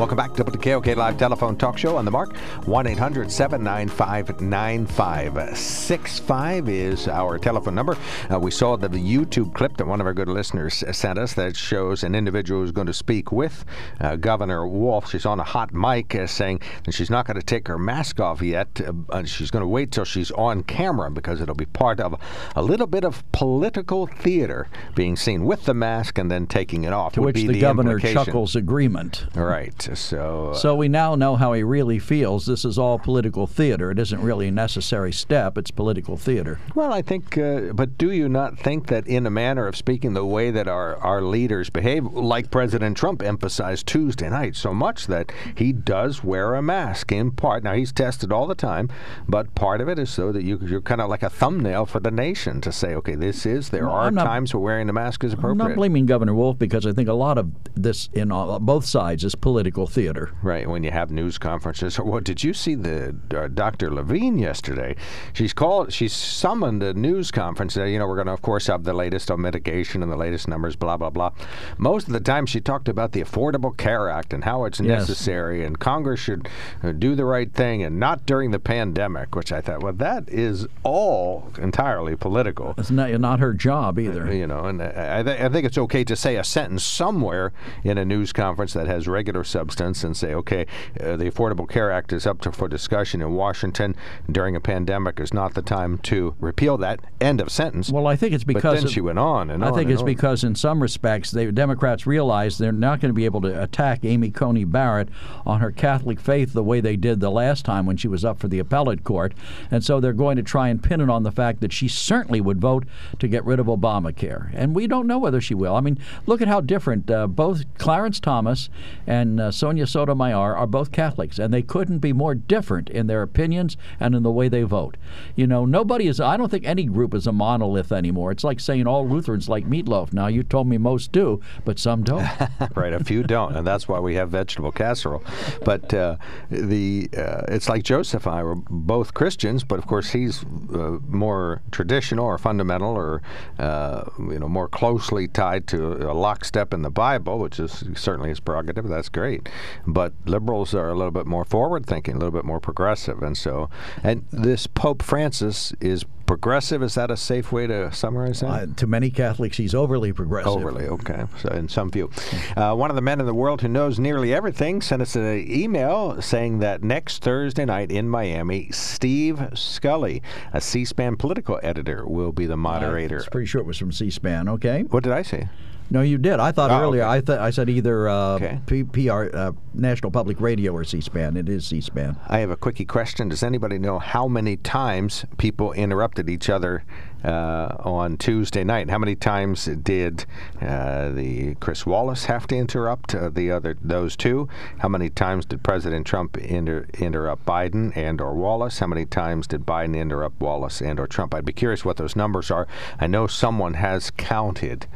Welcome back to the KOK Live Telephone Talk Show on the mark. 1 800 795 9565 is our telephone number. Uh, we saw the YouTube clip that one of our good listeners sent us that shows an individual who's going to speak with uh, Governor Wolf. She's on a hot mic uh, saying that she's not going to take her mask off yet. Uh, she's going to wait till she's on camera because it'll be part of a little bit of political theater being seen with the mask and then taking it off. To which the, the governor chuckles agreement. Right. So, uh, so we now know how he really feels. This is all political theater. It isn't really a necessary step. It's political theater. Well, I think, uh, but do you not think that, in a manner of speaking, the way that our our leaders behave, like President Trump emphasized Tuesday night, so much that he does wear a mask in part. Now he's tested all the time, but part of it is so that you, you're kind of like a thumbnail for the nation to say, okay, this is there are not, times where wearing the mask is appropriate. I'm not blaming Governor Wolf because I think a lot of this in all, both sides is political musical theater. Right, when you have news conferences. <laughs> Well, did you see the uh, Dr. Levine yesterday? She's called she's summoned a news conference. Uh, you know, we're going to of course have the latest on mitigation and the latest numbers blah blah blah. Most of the time she talked about the Affordable Care Act and how it's Yes. necessary and Congress should uh, do the right thing and not during the pandemic, which I thought, well that is all entirely political. It's not, not her job either. You know, and I, th- I think it's okay to say a sentence somewhere in a news conference that has regular substance and say, okay, uh, the Affordable Care Act is up to, for discussion in Washington during a pandemic. Is not the time to repeal that. End of sentence. Well, I think it's but because then of- she went on and I on think it's on. because, in some respects, the Democrats realize they're not going to be able to attack Amy Coney Barrett on her Catholic faith the way they did the last time when she was up for the appellate court, and so they're going to try and pin it on the fact that she certainly would vote to get rid of Obamacare, and we don't know whether she will. I mean, look at how different uh, both Clarence Thomas and uh, Sonia Sotomayor are both Catholics, and they couldn't be more different in their opinions and in the way they vote. You know, nobody is. I don't think any group is a monolith anymore. It's like saying all Lutherans like meatloaf. Now you told me most do, but some don't. <laughs> right, a few don't, and that's why we have vegetable casserole. But uh, the uh, it's like Joseph and I were both Christians, but of course he's uh, more traditional or fundamental, or uh, you know more closely tied to a lockstep in the Bible, which is certainly his prerogative. That's great. But liberals are a little bit more forward thinking, a little bit more progressive, and so and this Pope Francis is progressive. Is that a safe way to summarize that? Uh, to many Catholics, he's overly progressive. Overly, okay. So in some view, uh, one of the men in the world who knows nearly everything sent us an email saying that next Thursday night in Miami, Steve Scully, a C-SPAN political editor, will be the I moderator. was pretty sure it was from C-SPAN. Okay. What did I say? No, you did. I thought Oh, earlier. okay. I th- I said either uh, Okay. P- PR, uh, National Public Radio, or C-SPAN. It is C-SPAN. I have a quickie question. Does anybody know how many times people interrupted each other uh, on Tuesday night? How many times did uh, the Chris Wallace have to interrupt uh, the other those two? How many times did President Trump inter- interrupt Biden and or Wallace? How many times did Biden interrupt Wallace and or Trump? I'd be curious what those numbers are. I know someone has counted.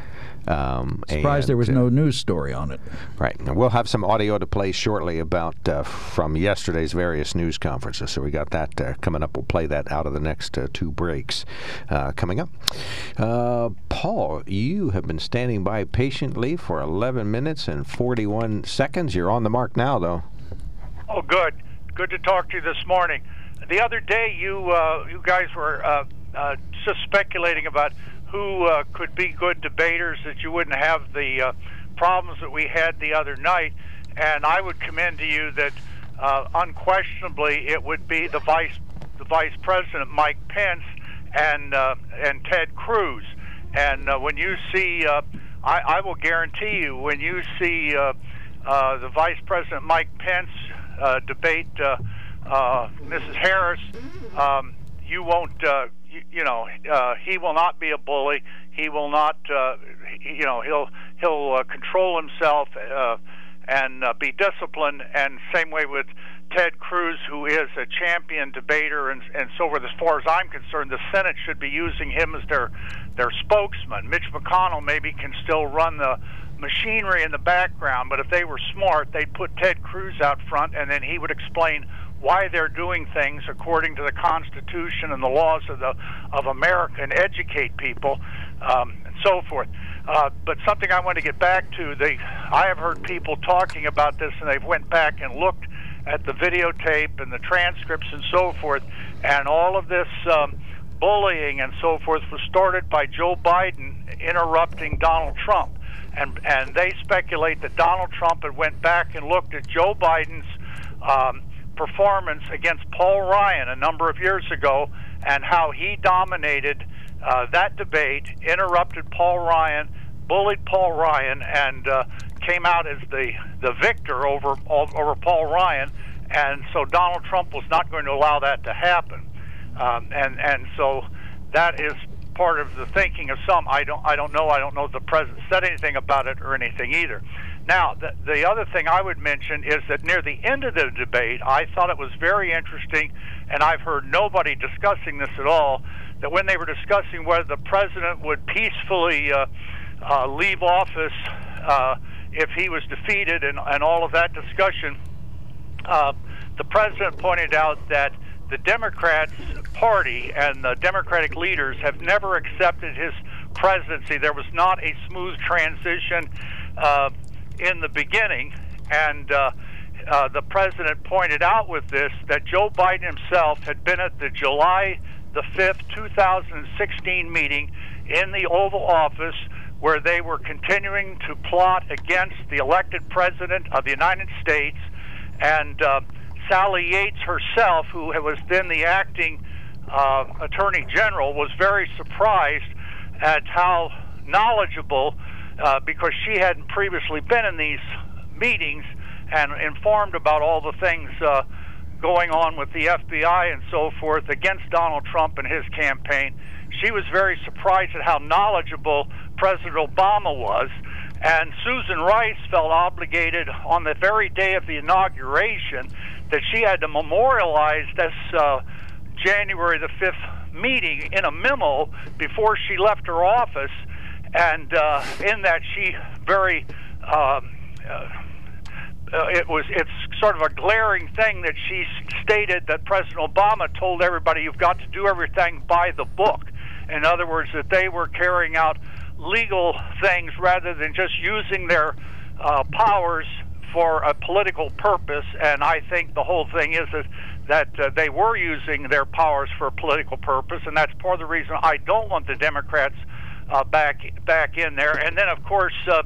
Um, Surprised there was uh, no news story on it. Right. And we'll have some audio to play shortly about uh, from yesterday's various news conferences. So we got that uh, coming up. We'll play that out of the next uh, two breaks uh, coming up. Uh, Paul, you have been standing by patiently for 11 minutes and 41 seconds. You're on the mark now, though. Oh, good. Good to talk to you this morning. The other day, you uh, you guys were uh, uh, just speculating about who uh, could be good debaters that you wouldn't have the uh, problems that we had the other night, and I would commend to you that uh, unquestionably it would be the vice the vice president Mike Pence and uh, and Ted Cruz. And uh, when you see, uh, I, I will guarantee you, when you see uh, uh, the Vice President Mike Pence uh, debate uh, uh, Mrs. Harris, um, you won't, uh, you, you know, uh, he will not be a bully. He will not, uh, you know, he'll he'll uh, control himself uh, and uh, be disciplined. And same way with Ted Cruz, who is a champion debater and, and so forth. As far as I'm concerned, the Senate should be using him as their their spokesman. Mitch McConnell maybe can still run the machinery in the background, but if they were smart, they'd put Ted Cruz out front, and then he would explain why they're doing things according to the Constitution and the laws of the of America, and educate people, um, and so forth. Uh, but something I want to get back to, they I have heard people talking about this, and they've went back and looked at the videotape and the transcripts and so forth, and all of this um, bullying and so forth was started by Joe Biden interrupting Donald Trump, and and they speculate that Donald Trump had went back and looked at Joe Biden's um, performance against Paul Ryan a number of years ago, and how he dominated uh, that debate, interrupted Paul Ryan, bullied Paul Ryan, and uh, came out as the the victor over over Paul Ryan, and so Donald Trump was not going to allow that to happen, um, and and so that is part of the thinking of some. I don't I don't know. I don't know if the president said anything about it or anything either. Now, the, the other thing I would mention is that near the end of the debate, I thought it was very interesting, and I've heard nobody discussing this at all. That when they were discussing whether the president would peacefully uh, uh, leave office uh, if he was defeated and, and all of that discussion, uh, the president pointed out that the Democrats Party and the Democratic leaders have never accepted his presidency. There was not a smooth transition uh, in the beginning, and uh, uh, the president pointed out with this that Joe Biden himself had been at the July the 5th, 2016 meeting in the Oval Office where they were continuing to plot against the elected president of the United States. And uh, Sally Yates herself, who was then the acting uh, attorney general, was very surprised at how knowledgeable, uh, because she hadn't previously been in these meetings and informed about all the things uh, going on with the FBI and so forth against Donald Trump and his campaign. She was very surprised at how knowledgeable President Obama was. And Susan Rice felt obligated on the very day of the inauguration that she had to memorialize this uh, January the 5th meeting in a memo before she left her office. And uh, in that, she very um, uh, uh, it was it's sort of a glaring thing that she stated that President Obama told everybody you've got to do everything by the book. In other words, that they were carrying out legal things rather than just using their uh, powers for a political purpose. And I think the whole thing is that that uh, they were using their powers for a political purpose, and that's part of the reason I don't want the Democrats uh, back back in there. And then, of course. Uh,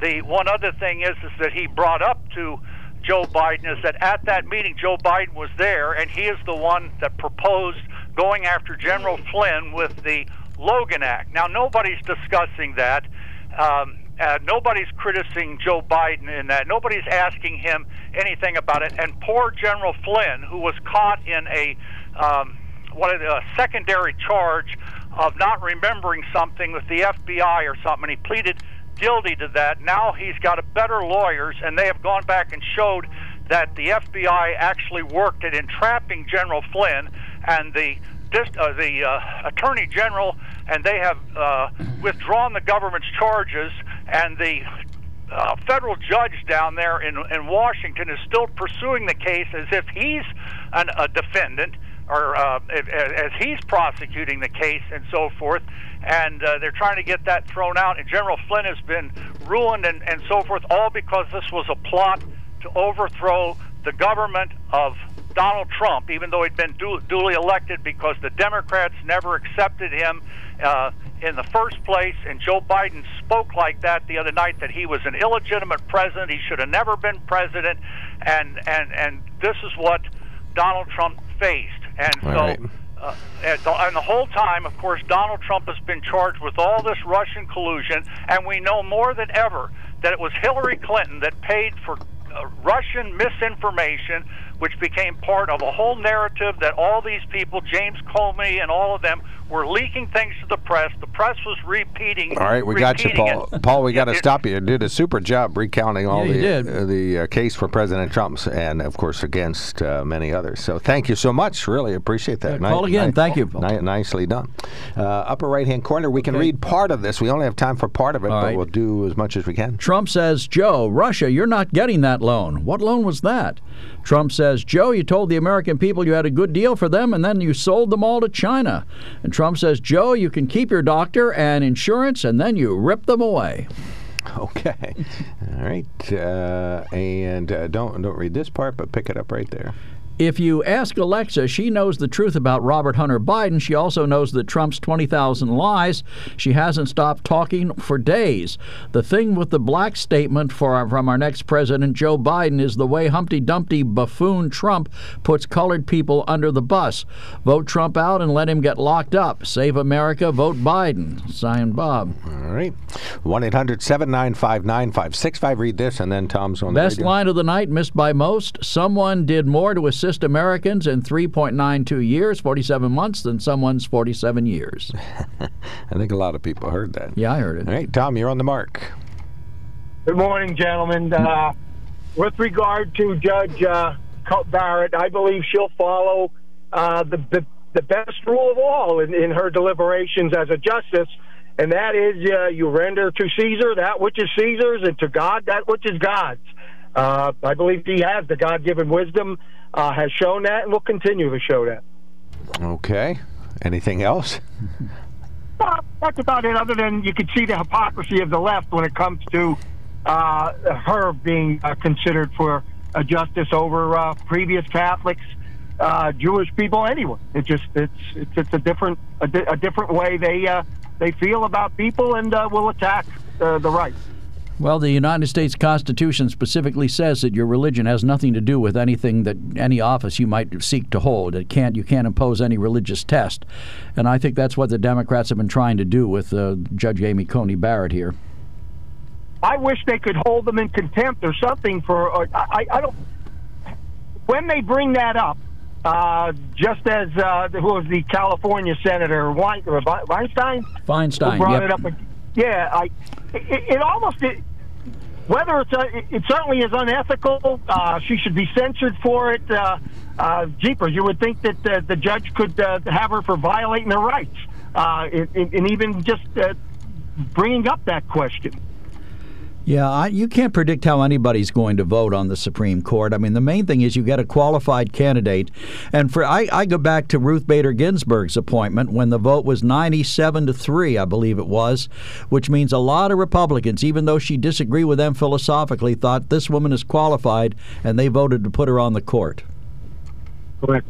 the one other thing is is that he brought up to Joe Biden is that at that meeting Joe Biden was there and he is the one that proposed going after General Flynn with the Logan Act. Now nobody's discussing that. Um, uh, nobody's criticizing Joe Biden in that. Nobody's asking him anything about it. And poor General Flynn, who was caught in a um, what a secondary charge of not remembering something with the FBI or something, and he pleaded guilty to that. Now he's got a better lawyers, and they have gone back and showed that the FBI actually worked at entrapping General Flynn and the uh, the uh, Attorney General, and they have uh, withdrawn the government's charges, and the uh, federal judge down there in, in Washington is still pursuing the case as if he's an, a defendant or uh, as he's prosecuting the case and so forth and uh, they're trying to get that thrown out. And General Flynn has been ruined and, and so forth, all because this was a plot to overthrow the government of Donald Trump, even though he'd been du- duly elected, because the Democrats never accepted him uh, in the first place. And Joe Biden spoke like that the other night that he was an illegitimate president. He should have never been president. And and and this is what Donald Trump faced. And so. Right. Uh, and, the, and the whole time, of course, Donald Trump has been charged with all this Russian collusion, and we know more than ever that it was Hillary Clinton that paid for uh, Russian misinformation, which became part of a whole narrative that all these people, James Comey and all of them, were leaking things to the press. The press was repeating. All right, we got you, Paul. It. Paul, we got <laughs> to stop you. You did a super job recounting all yeah, the uh, the uh, case for President Trump's and, of course, against uh, many others. So thank you so much. Really appreciate that. Yeah, call again. thank you. nicely done. Uh, upper right hand corner. We can okay. read part of this. We only have time for part of it, all but right. we'll do as much as we can. Trump says, Joe, Russia, you're not getting that loan. What loan was that? Trump says, Joe, you told the American people you had a good deal for them, and then you sold them all to China. And Trump says, Joe, you can keep your doctor and insurance, and then you rip them away. <laughs> Okay. All right. Uh, and uh, don't don't read this part, but pick it up right there. If you ask Alexa, she knows the truth about Robert Hunter Biden. She also knows that Trump's 20,000 lies. She hasn't stopped talking for days. The thing with the black statement for our, from our next president, Joe Biden, is the way Humpty Dumpty buffoon Trump puts colored people under the bus. Vote Trump out and let him get locked up. Save America, vote Biden. Signed Bob. All right. 1 800 795 9565. Read this, and then Tom's on Best the line of the night, missed by most. Someone did more to assist assist Americans in 3.92 years, 47 months, than someone's 47 years. <laughs> I think a lot of people heard that. Yeah, I heard it. All right, Tom, you're on the mark. Good morning, gentlemen. Uh, with regard to Judge uh, Barrett, I believe she'll follow uh, the, the, the best rule of all in, in her deliberations as a justice, and that is uh, you render to Caesar that which is Caesar's, and to God that which is God's. Uh, I believe he has the God-given wisdom, uh, has shown that, and will continue to show that. Okay. Anything else? Well, <laughs> that's about it. Other than you can see the hypocrisy of the left when it comes to uh, her being uh, considered for a justice over uh, previous Catholics, uh, Jewish people, anyone. It just it's it's, it's a different a, di- a different way they uh, they feel about people and uh, will attack uh, the right. Well, the United States Constitution specifically says that your religion has nothing to do with anything that any office you might seek to hold. It can't you can't impose any religious test, and I think that's what the Democrats have been trying to do with uh, Judge Amy Coney Barrett here. I wish they could hold them in contempt or something for. Or, I, I don't. When they bring that up, uh, just as uh, who was the California senator Wein, Weinstein? Feinstein. Brought yep. it up? Yeah, I. It, it almost. It, whether it's uh, it certainly is unethical, uh, she should be censored for it. Uh, uh, jeepers, you would think that uh, the judge could uh, have her for violating her rights, uh, and, and even just uh, bringing up that question. Yeah, I, you can't predict how anybody's going to vote on the Supreme Court. I mean, the main thing is you get a qualified candidate. And for I, I go back to Ruth Bader Ginsburg's appointment when the vote was 97 to 3, I believe it was, which means a lot of Republicans, even though she disagreed with them philosophically, thought this woman is qualified, and they voted to put her on the court. Correct.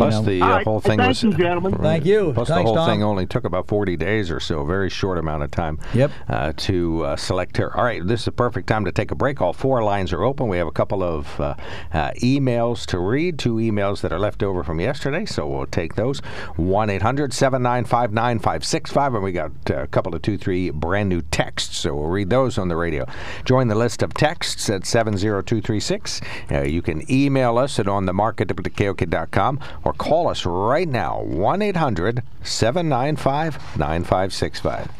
Plus, know. the uh, All right. whole thing Thank was. you, gentlemen. <laughs> Thank you. Plus, Thanks, the whole Tom. thing only took about 40 days or so, a very short amount of time Yep. uh, to uh, select her. All right, this is the perfect time to take a break. All four lines are open. We have a couple of uh, uh, emails to read, two emails that are left over from yesterday, so we'll take those. 1 800 795 9565, and we got uh, a couple of two, three brand new texts, so we'll read those on the radio. Join the list of texts at 70236. Uh, you can email us at onthemarket.com or call us right now 1 800 795 9565.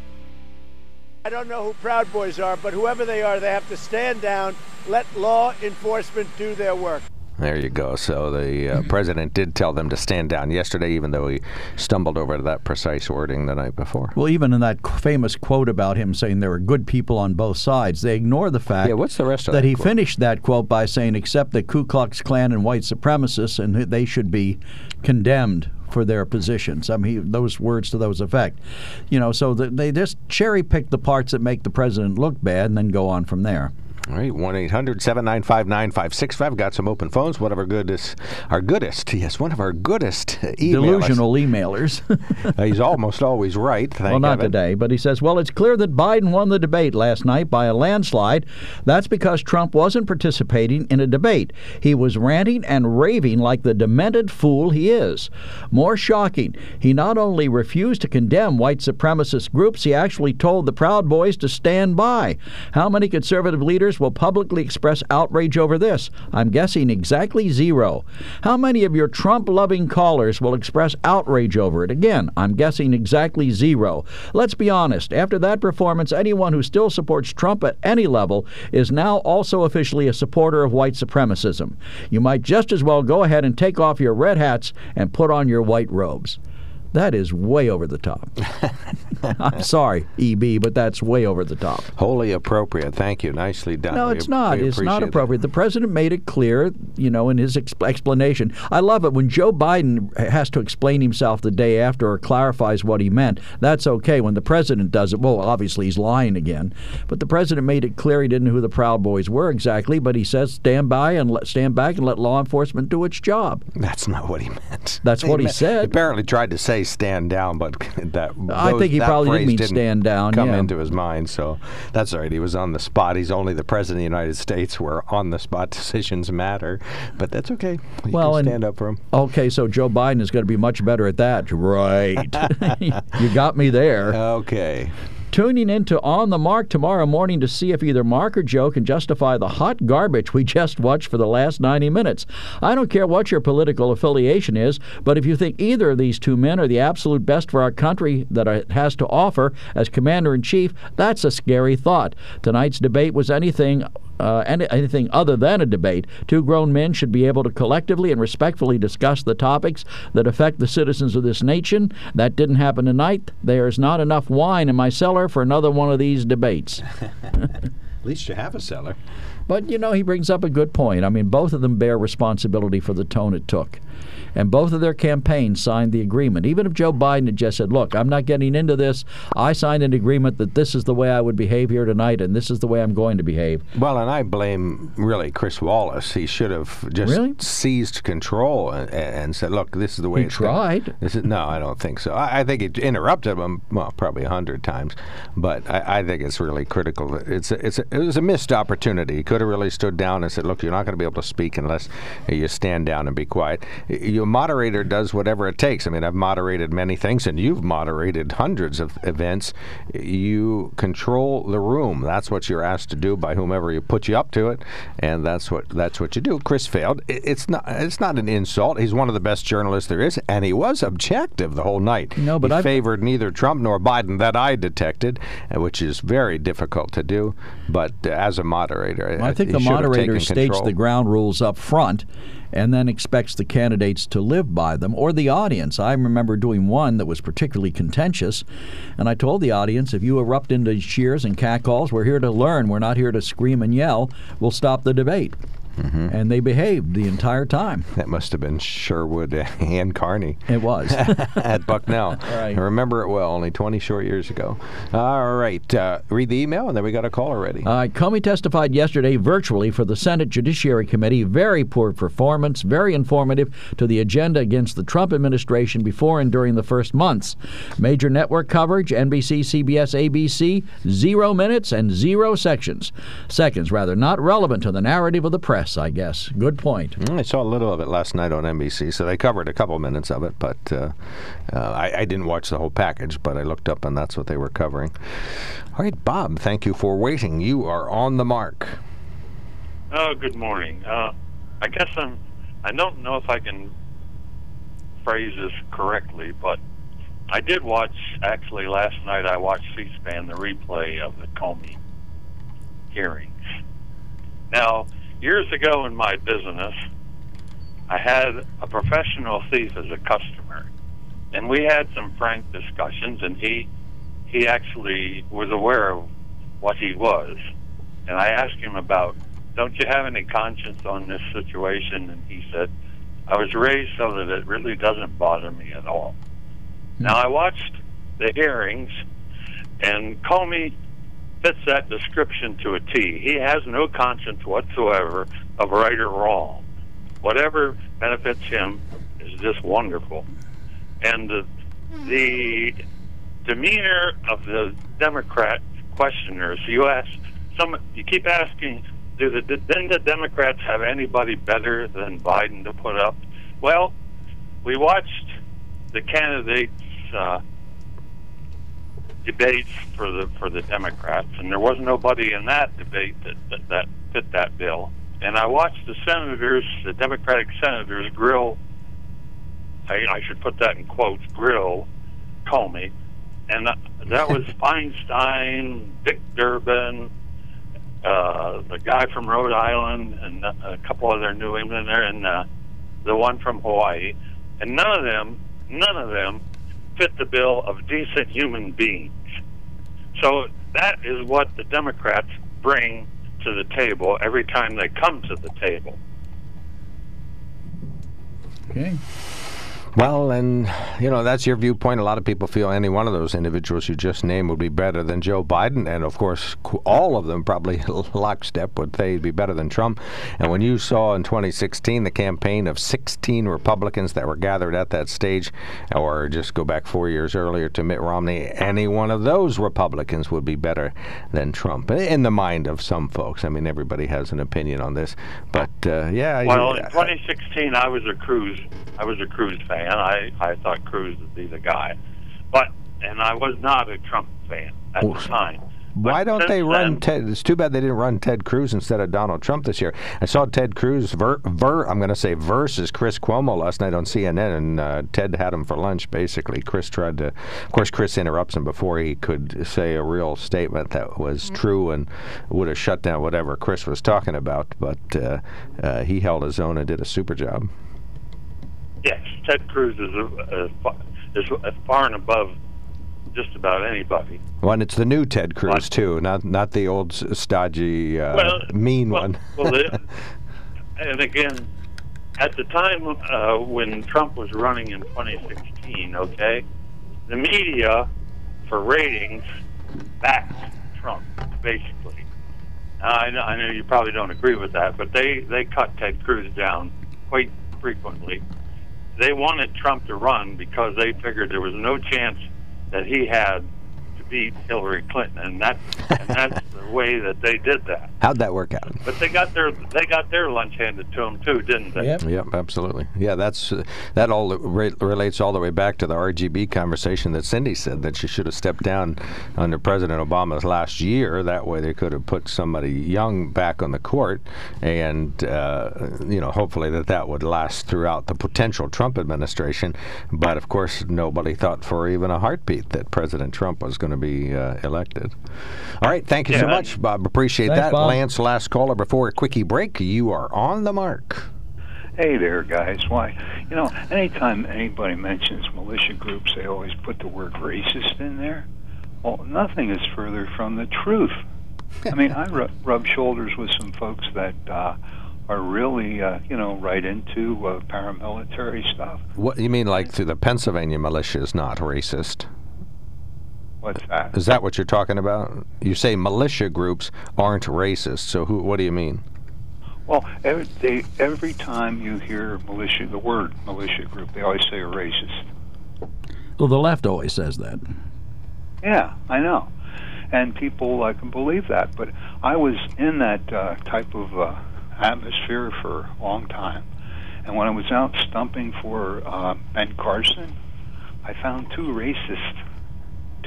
I don't know who Proud Boys are, but whoever they are, they have to stand down, let law enforcement do their work. There you go. So the uh, <laughs> president did tell them to stand down yesterday, even though he stumbled over that precise wording the night before. Well, even in that famous quote about him saying there were good people on both sides, they ignore the fact Yeah, what's the rest of that that he quote? finished that quote by saying, except the Ku Klux Klan and white supremacists, and they should be condemned for their positions. I mean, those words to those effect. You know, so the, they just cherry pick the parts that make the president look bad and then go on from there. All right, 1 800 795 9565. Got some open phones. One of our goodest, our goodest, yes, one of our goodest emailers. Delusional emailers. Uh, <laughs> he's almost always right. Thank well, not heaven. today, but he says, well, it's clear that Biden won the debate last night by a landslide. That's because Trump wasn't participating in a debate. He was ranting and raving like the demented fool he is. More shocking, he not only refused to condemn white supremacist groups, he actually told the Proud Boys to stand by. How many conservative leaders will publicly express outrage over this? I'm guessing exactly zero. How many of your Trump loving callers will express outrage over it? Again, I'm guessing exactly zero. Let's be honest, after that performance, anyone who still supports Trump at any level is now also officially a supporter of white supremacism. You might just as well go ahead and take off your red hats and put on your white robes. That is way over the top. <laughs> I'm sorry, EB, but that's way over the top. Wholly appropriate. Thank you. Nicely done. No, We- it's not. we It's not appropriate. The president made it clear, you know, in his exp- explanation. I love it when Joe Biden has to explain himself the day after or clarifies what he meant. That's okay. When the president does it, well, obviously he's lying again. But the president made it clear he didn't know who the Proud Boys were exactly. But he says, stand by and let, stand back and let law enforcement do its job. That's not what he meant. That's what he meant- said. Apparently tried to say stand down, but <laughs> that I think he probably did mean didn't stand down, Come yeah. into his mind, so that's all right. He was on the spot. He's only the president of the United States, where on the spot <laughs> decisions matter. But that's okay. You Well, and- stand up for him. Okay, so Joe Biden is going to be much better at that. Right. <laughs> you got me there. Okay. Tuning in to On the Mark tomorrow morning to see if either Mark or Joe can justify the hot garbage we just watched for the last 90 minutes. I don't care what your political affiliation is, but if you think either of these two men are the absolute best for our country that it has to offer as commander in chief, that's a scary thought. Tonight's debate was anything uh, any, anything other than a debate. Two grown men should be able to collectively and respectfully discuss the topics that affect the citizens of this nation. That didn't happen tonight. There is not enough wine in my cellar for another one of these debates. <laughs> At least you have a cellar. But, you know, he brings up a good point. I mean, both of them bear responsibility for the tone it took. And both of their campaigns signed the agreement. Even if Joe Biden had just said, Look, I'm not getting into this, I signed an agreement that this is the way I would behave here tonight and this is the way I'm going to behave. Well, and I blame really Chris Wallace. He should have just Really? seized control and, and said, "Look, this is the way He tried. This is, no, I don't think so. I, I think he interrupted him, well, probably a hundred times, but I, I think it's really critical. It's a, it's a, it was a missed opportunity. He could have really stood down and said, "Look, you're not going to be able to speak unless you stand down and be quiet." Your moderator does whatever it takes. I mean, I've moderated many things, and you've moderated hundreds of events. You control the room. That's what you're asked to do by whomever you put you up to it, and that's what that's what you do. Chris failed. It's not it's not an insult. He's one of the best journalists there is, and he was objective the whole night. No, but he I've- favored neither Trump nor Biden that I detected, uh, which is very difficult to do. But uh, as a moderator, I think he the moderator states the ground rules up front and then expects the candidates to live by them or the audience. I remember doing one that was particularly contentious, and I told the audience if you erupt into cheers and catcalls, we're here to learn, we're not here to scream and yell, we'll stop the debate. And they behaved the entire time. That must have been Sherwood <laughs> and Carney. It was. <laughs> at Bucknell. <laughs> Right. I remember it well, only 20 short years ago. All right. Uh, read the email, and then we got a call already. Uh, Comey testified yesterday virtually for the Senate Judiciary Committee. Very poor performance, very informative to the agenda against the Trump administration before and during the first months. Major network coverage NBC, CBS, ABC, zero minutes and zero sections. Seconds, rather, not relevant to the narrative of the press, I guess. Good point. Mm, I saw a little of it last night on NBC, so they covered a couple minutes of it, but uh, uh, I, I didn't watch the whole package, but I looked up and that's what they were covering. All right, Bob, thank you for waiting. You are on the mark. Oh, good morning. Uh, I guess I'm. I don't know if I can phrase this correctly, but I did watch. Actually, last night I watched C-SPAN, the replay of the Comey hearings. Now, years ago in my business, I had a professional thief as a customer, and we had some frank discussions, and he he actually was aware of what he was, and I asked him about, "Don't you have any conscience on this situation?" And he said, "I was raised so that it really doesn't bother me at all." Now I watched the hearings, and Comey fits that description to a T. He has no conscience whatsoever of right or wrong. Whatever benefits him is just wonderful. And the, the demeanor of the Democrat questioners, you ask some, you keep asking, do the then the Democrats have anybody better than Biden to put up? Well, we watched the candidates. Uh, debates for the for the Democrats, and there was nobody in that debate that that, that fit that bill. And I watched the senators, the Democratic senators, grill. I, I should put that in quotes. Grill Comey, and that, was <laughs> Feinstein, Dick Durbin, uh, the guy from Rhode Island, and a couple other New Englander, and uh, the one from Hawaii, and none of them, none of them fit the bill of decent human beings. So that is what the Democrats bring to the table every time they come to the table. Okay. Well, and you know that's your viewpoint. A lot of people feel any one of those individuals you just named would be better than Joe Biden, and of course, all of them probably <laughs> lockstep would say he'd be better than Trump. And when you saw in 2016 the campaign of 16 Republicans that were gathered at that stage, or just go back four years earlier to Mitt Romney, any one of those Republicans would be better than Trump in the mind of some folks. I mean, everybody has an opinion on this, but uh, yeah. Well, yeah, in 2016, I was a Cruz. I was a Cruz fan. I I thought Cruz would be the guy, but and I was not a Trump fan at the time. Why don't they run then- Ted? It's too bad they didn't run Ted Cruz instead of Donald Trump this year. I saw Ted Cruz ver, ver I'm going to say versus Chris Cuomo last night on CNN, and uh, Ted had him for lunch. Basically, Chris tried to. Of course, Chris interrupts him before he could say a real statement that was true and would have shut down whatever Chris was talking about. But uh, uh, he held his own and did a super job. Yes, Ted Cruz is a, a, is a far and above just about anybody. Well, and it's the new Ted Cruz too, not not the old stodgy, uh, Well, mean one. Well, the, <laughs> and again, at the time uh, when Trump was running in 2016, okay, the media for ratings backed Trump basically. I know, I know you probably don't agree with that, but they they cut Ted Cruz down quite frequently. They wanted Trump to run because they figured there was no chance that he had beat Hillary Clinton, and that and that's <laughs> the way that they did that. How'd that work out? But they got their they got their lunch handed to them too, didn't they? Yep, yep, absolutely. Yeah, that's uh, that all re- relates all the way back to the RGB conversation that Cindy said that she should have stepped down under President Obama's last year. That way, they could have put somebody young back on the court, and uh, you know, hopefully that that would last throughout the potential Trump administration. But of course, nobody thought for even a heartbeat that President Trump was going to be uh, elected. All right, thank you so Yeah. much, Bob. Appreciate Thanks, that. Bob. Lance, last caller before a quickie break. You are on the mark. Hey there, guys. Why, you know, anytime anybody mentions militia groups, they always put the word racist in there. Well, nothing is further from the truth. I mean, I ru- <laughs> rub shoulders with some folks that uh, are really, uh, you know, right into uh, paramilitary stuff. What you mean, like the Pennsylvania militia is not racist? What's that? Is that what you're talking about? You say militia groups aren't racist. So who? What do you mean? Well, every, they, every time you hear militia, the word militia group, they always say a racist. Well, the left always says that. Yeah, I know. And people uh, can believe that. But I was in that uh, type of uh, atmosphere for a long time. And when I was out stumping for uh, Ben Carson, I found two racists,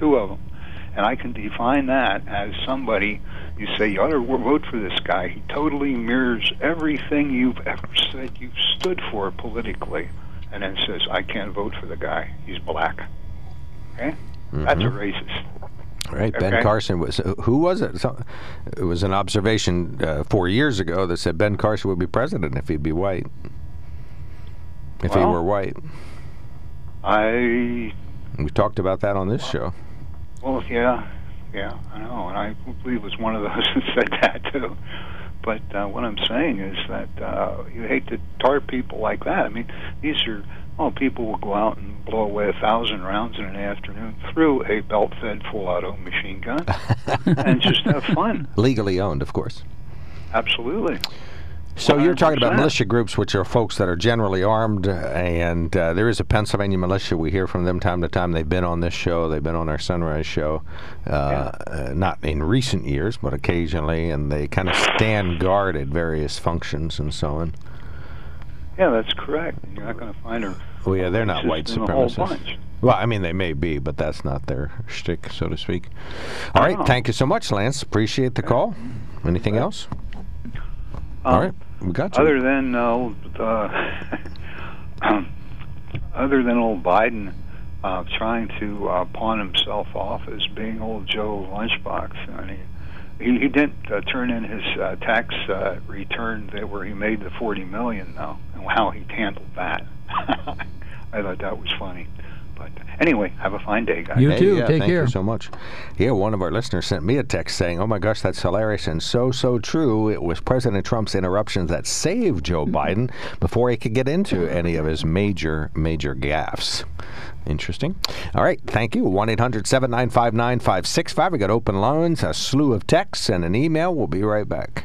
two of them. And I can define that as somebody you say you ought to vote for this guy. He totally mirrors everything you've ever said you've stood for politically. And then says, I can't vote for the guy. He's black. Okay? That's a racist. Right, Ben Okay. Carson was. Who was it? So, it was an observation uh, four years ago that said Ben Carson would be president if he'd be white. If he were white, I we talked about that on this show. Well, yeah, yeah, I know, and I believe was one of those <laughs> who said that too. But uh, what I'm saying is that uh, you hate to tar people like that. I mean, these are well, people will go out and blow away a thousand rounds in an afternoon through a belt-fed full-auto machine gun, <laughs> and just have fun. Legally owned, of course. Absolutely. So you're talking about militia groups, which are folks that are generally armed, and uh, there is a Pennsylvania militia. We hear from them time to time. They've been on this show. They've been on our Sunrise show, uh, uh, not in recent years, but occasionally, and they kind of stand guard at various functions and so on. Yeah, that's correct. You're not going to find her. Well, yeah, they're not white supremacists. Well, I mean, they may be, but that's not their shtick, so to speak. All right, thank you so much, Lance. Appreciate the call. Anything else? All Um, right, we got you. Other than uh, uh, <laughs> other than old Biden uh, trying to uh, pawn himself off as being old Joe Lunchbox, and mean, he, he didn't uh, turn in his uh, tax uh, return that where he made the forty million though, and how he handled that. <laughs> I thought that was funny. But anyway, have a fine day, guys. You Hey, yeah, thank you so much. Yeah, one of our listeners sent me a text saying, "Oh my gosh, that's hilarious and so so true. It was President Trump's interruptions that saved Joe <laughs> Biden before he could get into any of his major major gaffes." Interesting. All right, thank you. 1 800 795 9565. We got open lines, a slew of texts, and an email. We'll be right back.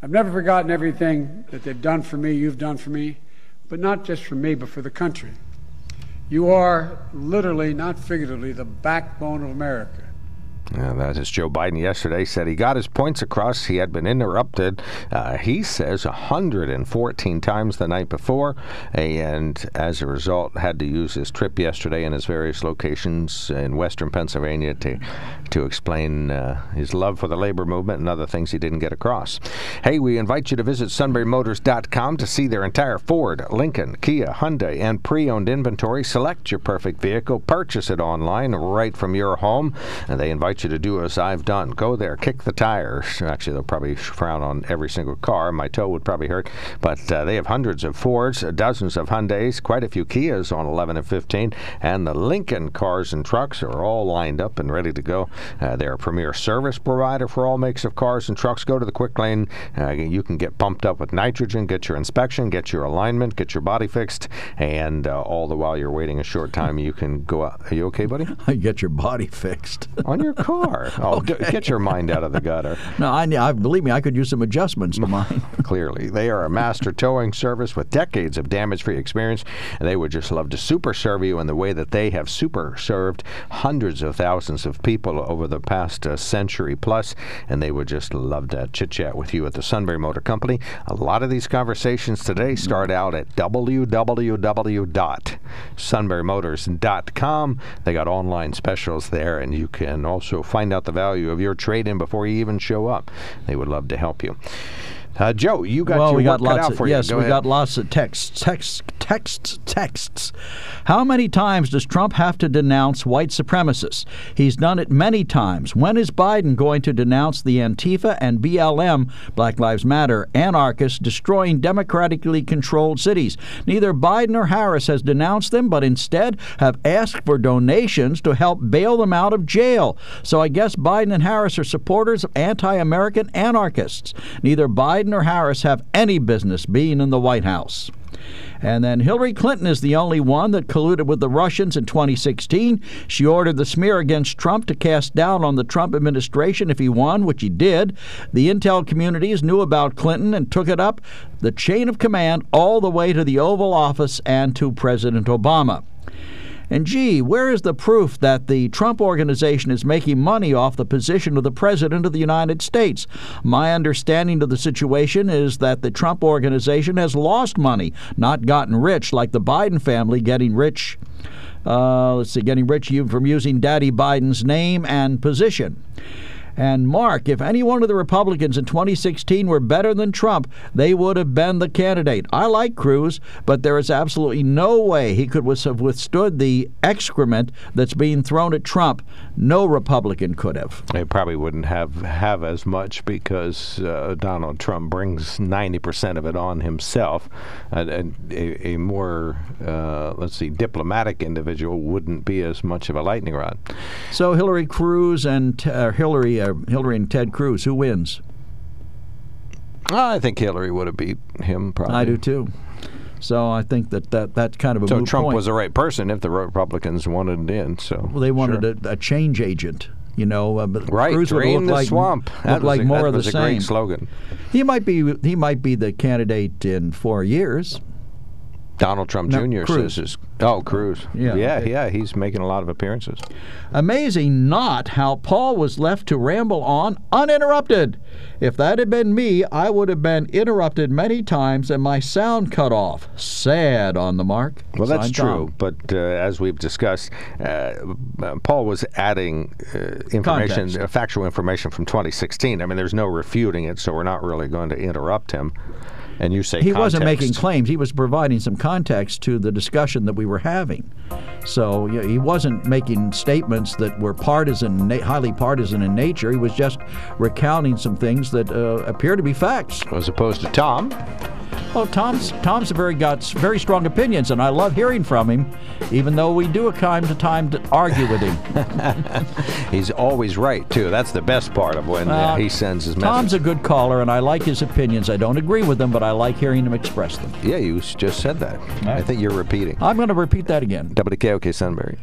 I've never forgotten everything that they've done for me, you've done for me, but not just for me, but for the country. You are literally, not figuratively, the backbone of America. Yeah, that is Joe Biden yesterday said he got his points across. He had been interrupted, uh, he says, 114 times the night before, and as a result, had to use his trip yesterday in his various locations in western Pennsylvania to to explain uh, his love for the labor movement and other things he didn't get across. Hey, we invite you to visit sunburymotors.com to see their entire Ford, Lincoln, Kia, Hyundai, and pre-owned inventory. Select your perfect vehicle, purchase it online right from your home, and they invite you to do as I've done. Go there, kick the tires. Actually, they'll probably frown on every single car. My toe would probably hurt. But uh, they have hundreds of Fords, dozens of Hyundais, quite a few Kias on 11 and 15, and the Lincoln cars and trucks are all lined up and ready to go. Uh, they're a premier service provider for all makes of cars and trucks. Go to the quick lane. Uh, you can get pumped up with nitrogen, get your inspection, get your alignment, get your body fixed, and uh, all the while you're waiting a short time, you can go out. Are you okay, buddy? <laughs> I get your body fixed on your car. <laughs> <laughs> Oh, okay. d- get your mind out of the gutter. <laughs> No, I, I believe me. I could use some adjustments to mine. <laughs> Clearly, they are a master towing service with decades of damage-free experience, and they would just love to super serve you in the way that they have super served hundreds of thousands of people over the past uh, century plus, and they would just love to chit chat with you at the Sunbury Motor Company. A lot of these conversations today start out at www.sunburymotors.com. They got online specials there, and you can also find out the value of your trade in before you even show up. They would love to help you. Uh, Joe, you got well, your we got lots out of, yes. Go we ahead. got lots of texts, texts, texts, texts. How many times does Trump have to denounce white supremacists? He's done it many times. When is Biden going to denounce the Antifa and BLM, Black Lives Matter, anarchists destroying democratically controlled cities? Neither Biden or Harris has denounced them, but instead have asked for donations to help bail them out of jail. So I guess Biden and Harris are supporters of anti-American anarchists. Neither Biden or Harris have any business being in the White House. And then Hillary Clinton is the only one that colluded with the Russians in 2016. She ordered the smear against Trump to cast doubt on the Trump administration if he won, which he did. The intel communities knew about Clinton and took it up the chain of command all the way to the Oval Office and to President Obama. And gee, where is the proof that the Trump organization is making money off the position of the President of the United States? My understanding of the situation is that the Trump organization has lost money, not gotten rich like the Biden family getting rich. Uh, let's see, getting rich from using Daddy Biden's name and position. And Mark, if any one of the Republicans in 2016 were better than Trump, they would have been the candidate. I like Cruz, but there is absolutely no way he could have withstood the excrement that's being thrown at Trump. No Republican could have. They probably wouldn't have have as much because uh, Donald Trump brings 90% of it on himself. And a, a, more, uh, let's see, diplomatic individual wouldn't be as much of a lightning rod. So Hillary Cruz and uh, Hillary, uh, Hillary and Ted Cruz, who wins? I think Hillary would have beat him. Probably. I do too. So I think that, that that's kind of a So Trump point. was the right person if the Republicans wanted it in. So Well, they wanted Sure. a, a change agent. You know, uh, but Right, Cruz would look the like swamp. That like a- more that of the same. great slogan. He might be he might be the candidate in four years. Donald Trump No, Jr. Cruz. says, "Oh, Cruz, Yeah. yeah, yeah, he's making a lot of appearances." Amazing not how Paul was left to ramble on uninterrupted. If that had been me, I would have been interrupted many times and my sound cut off. Sad on the mark. Well, that's true, Tom. but uh, as we've discussed, uh, uh, Paul was adding uh, information, uh, factual information from 2016. I mean, there's no refuting it, so we're not really going to interrupt him. And you say He wasn't making claims. He was providing some context to the discussion that we were having. So you know, he wasn't making statements that were partisan, na- highly partisan in nature. He was just recounting some things that uh, appear to be facts. As opposed to Tom. Well, Tom's Tom's very got very strong opinions, and I love hearing from him, even though we do a time to time to argue with him. <laughs> He's always right too. That's the best part of when uh, Uh, he sends his Tom's a good caller, and I like his opinions. I don't agree with them, but I like hearing him express them. yeah, you just said that. I think you're repeating. I'm going to repeat that again. WKOK Sunbury.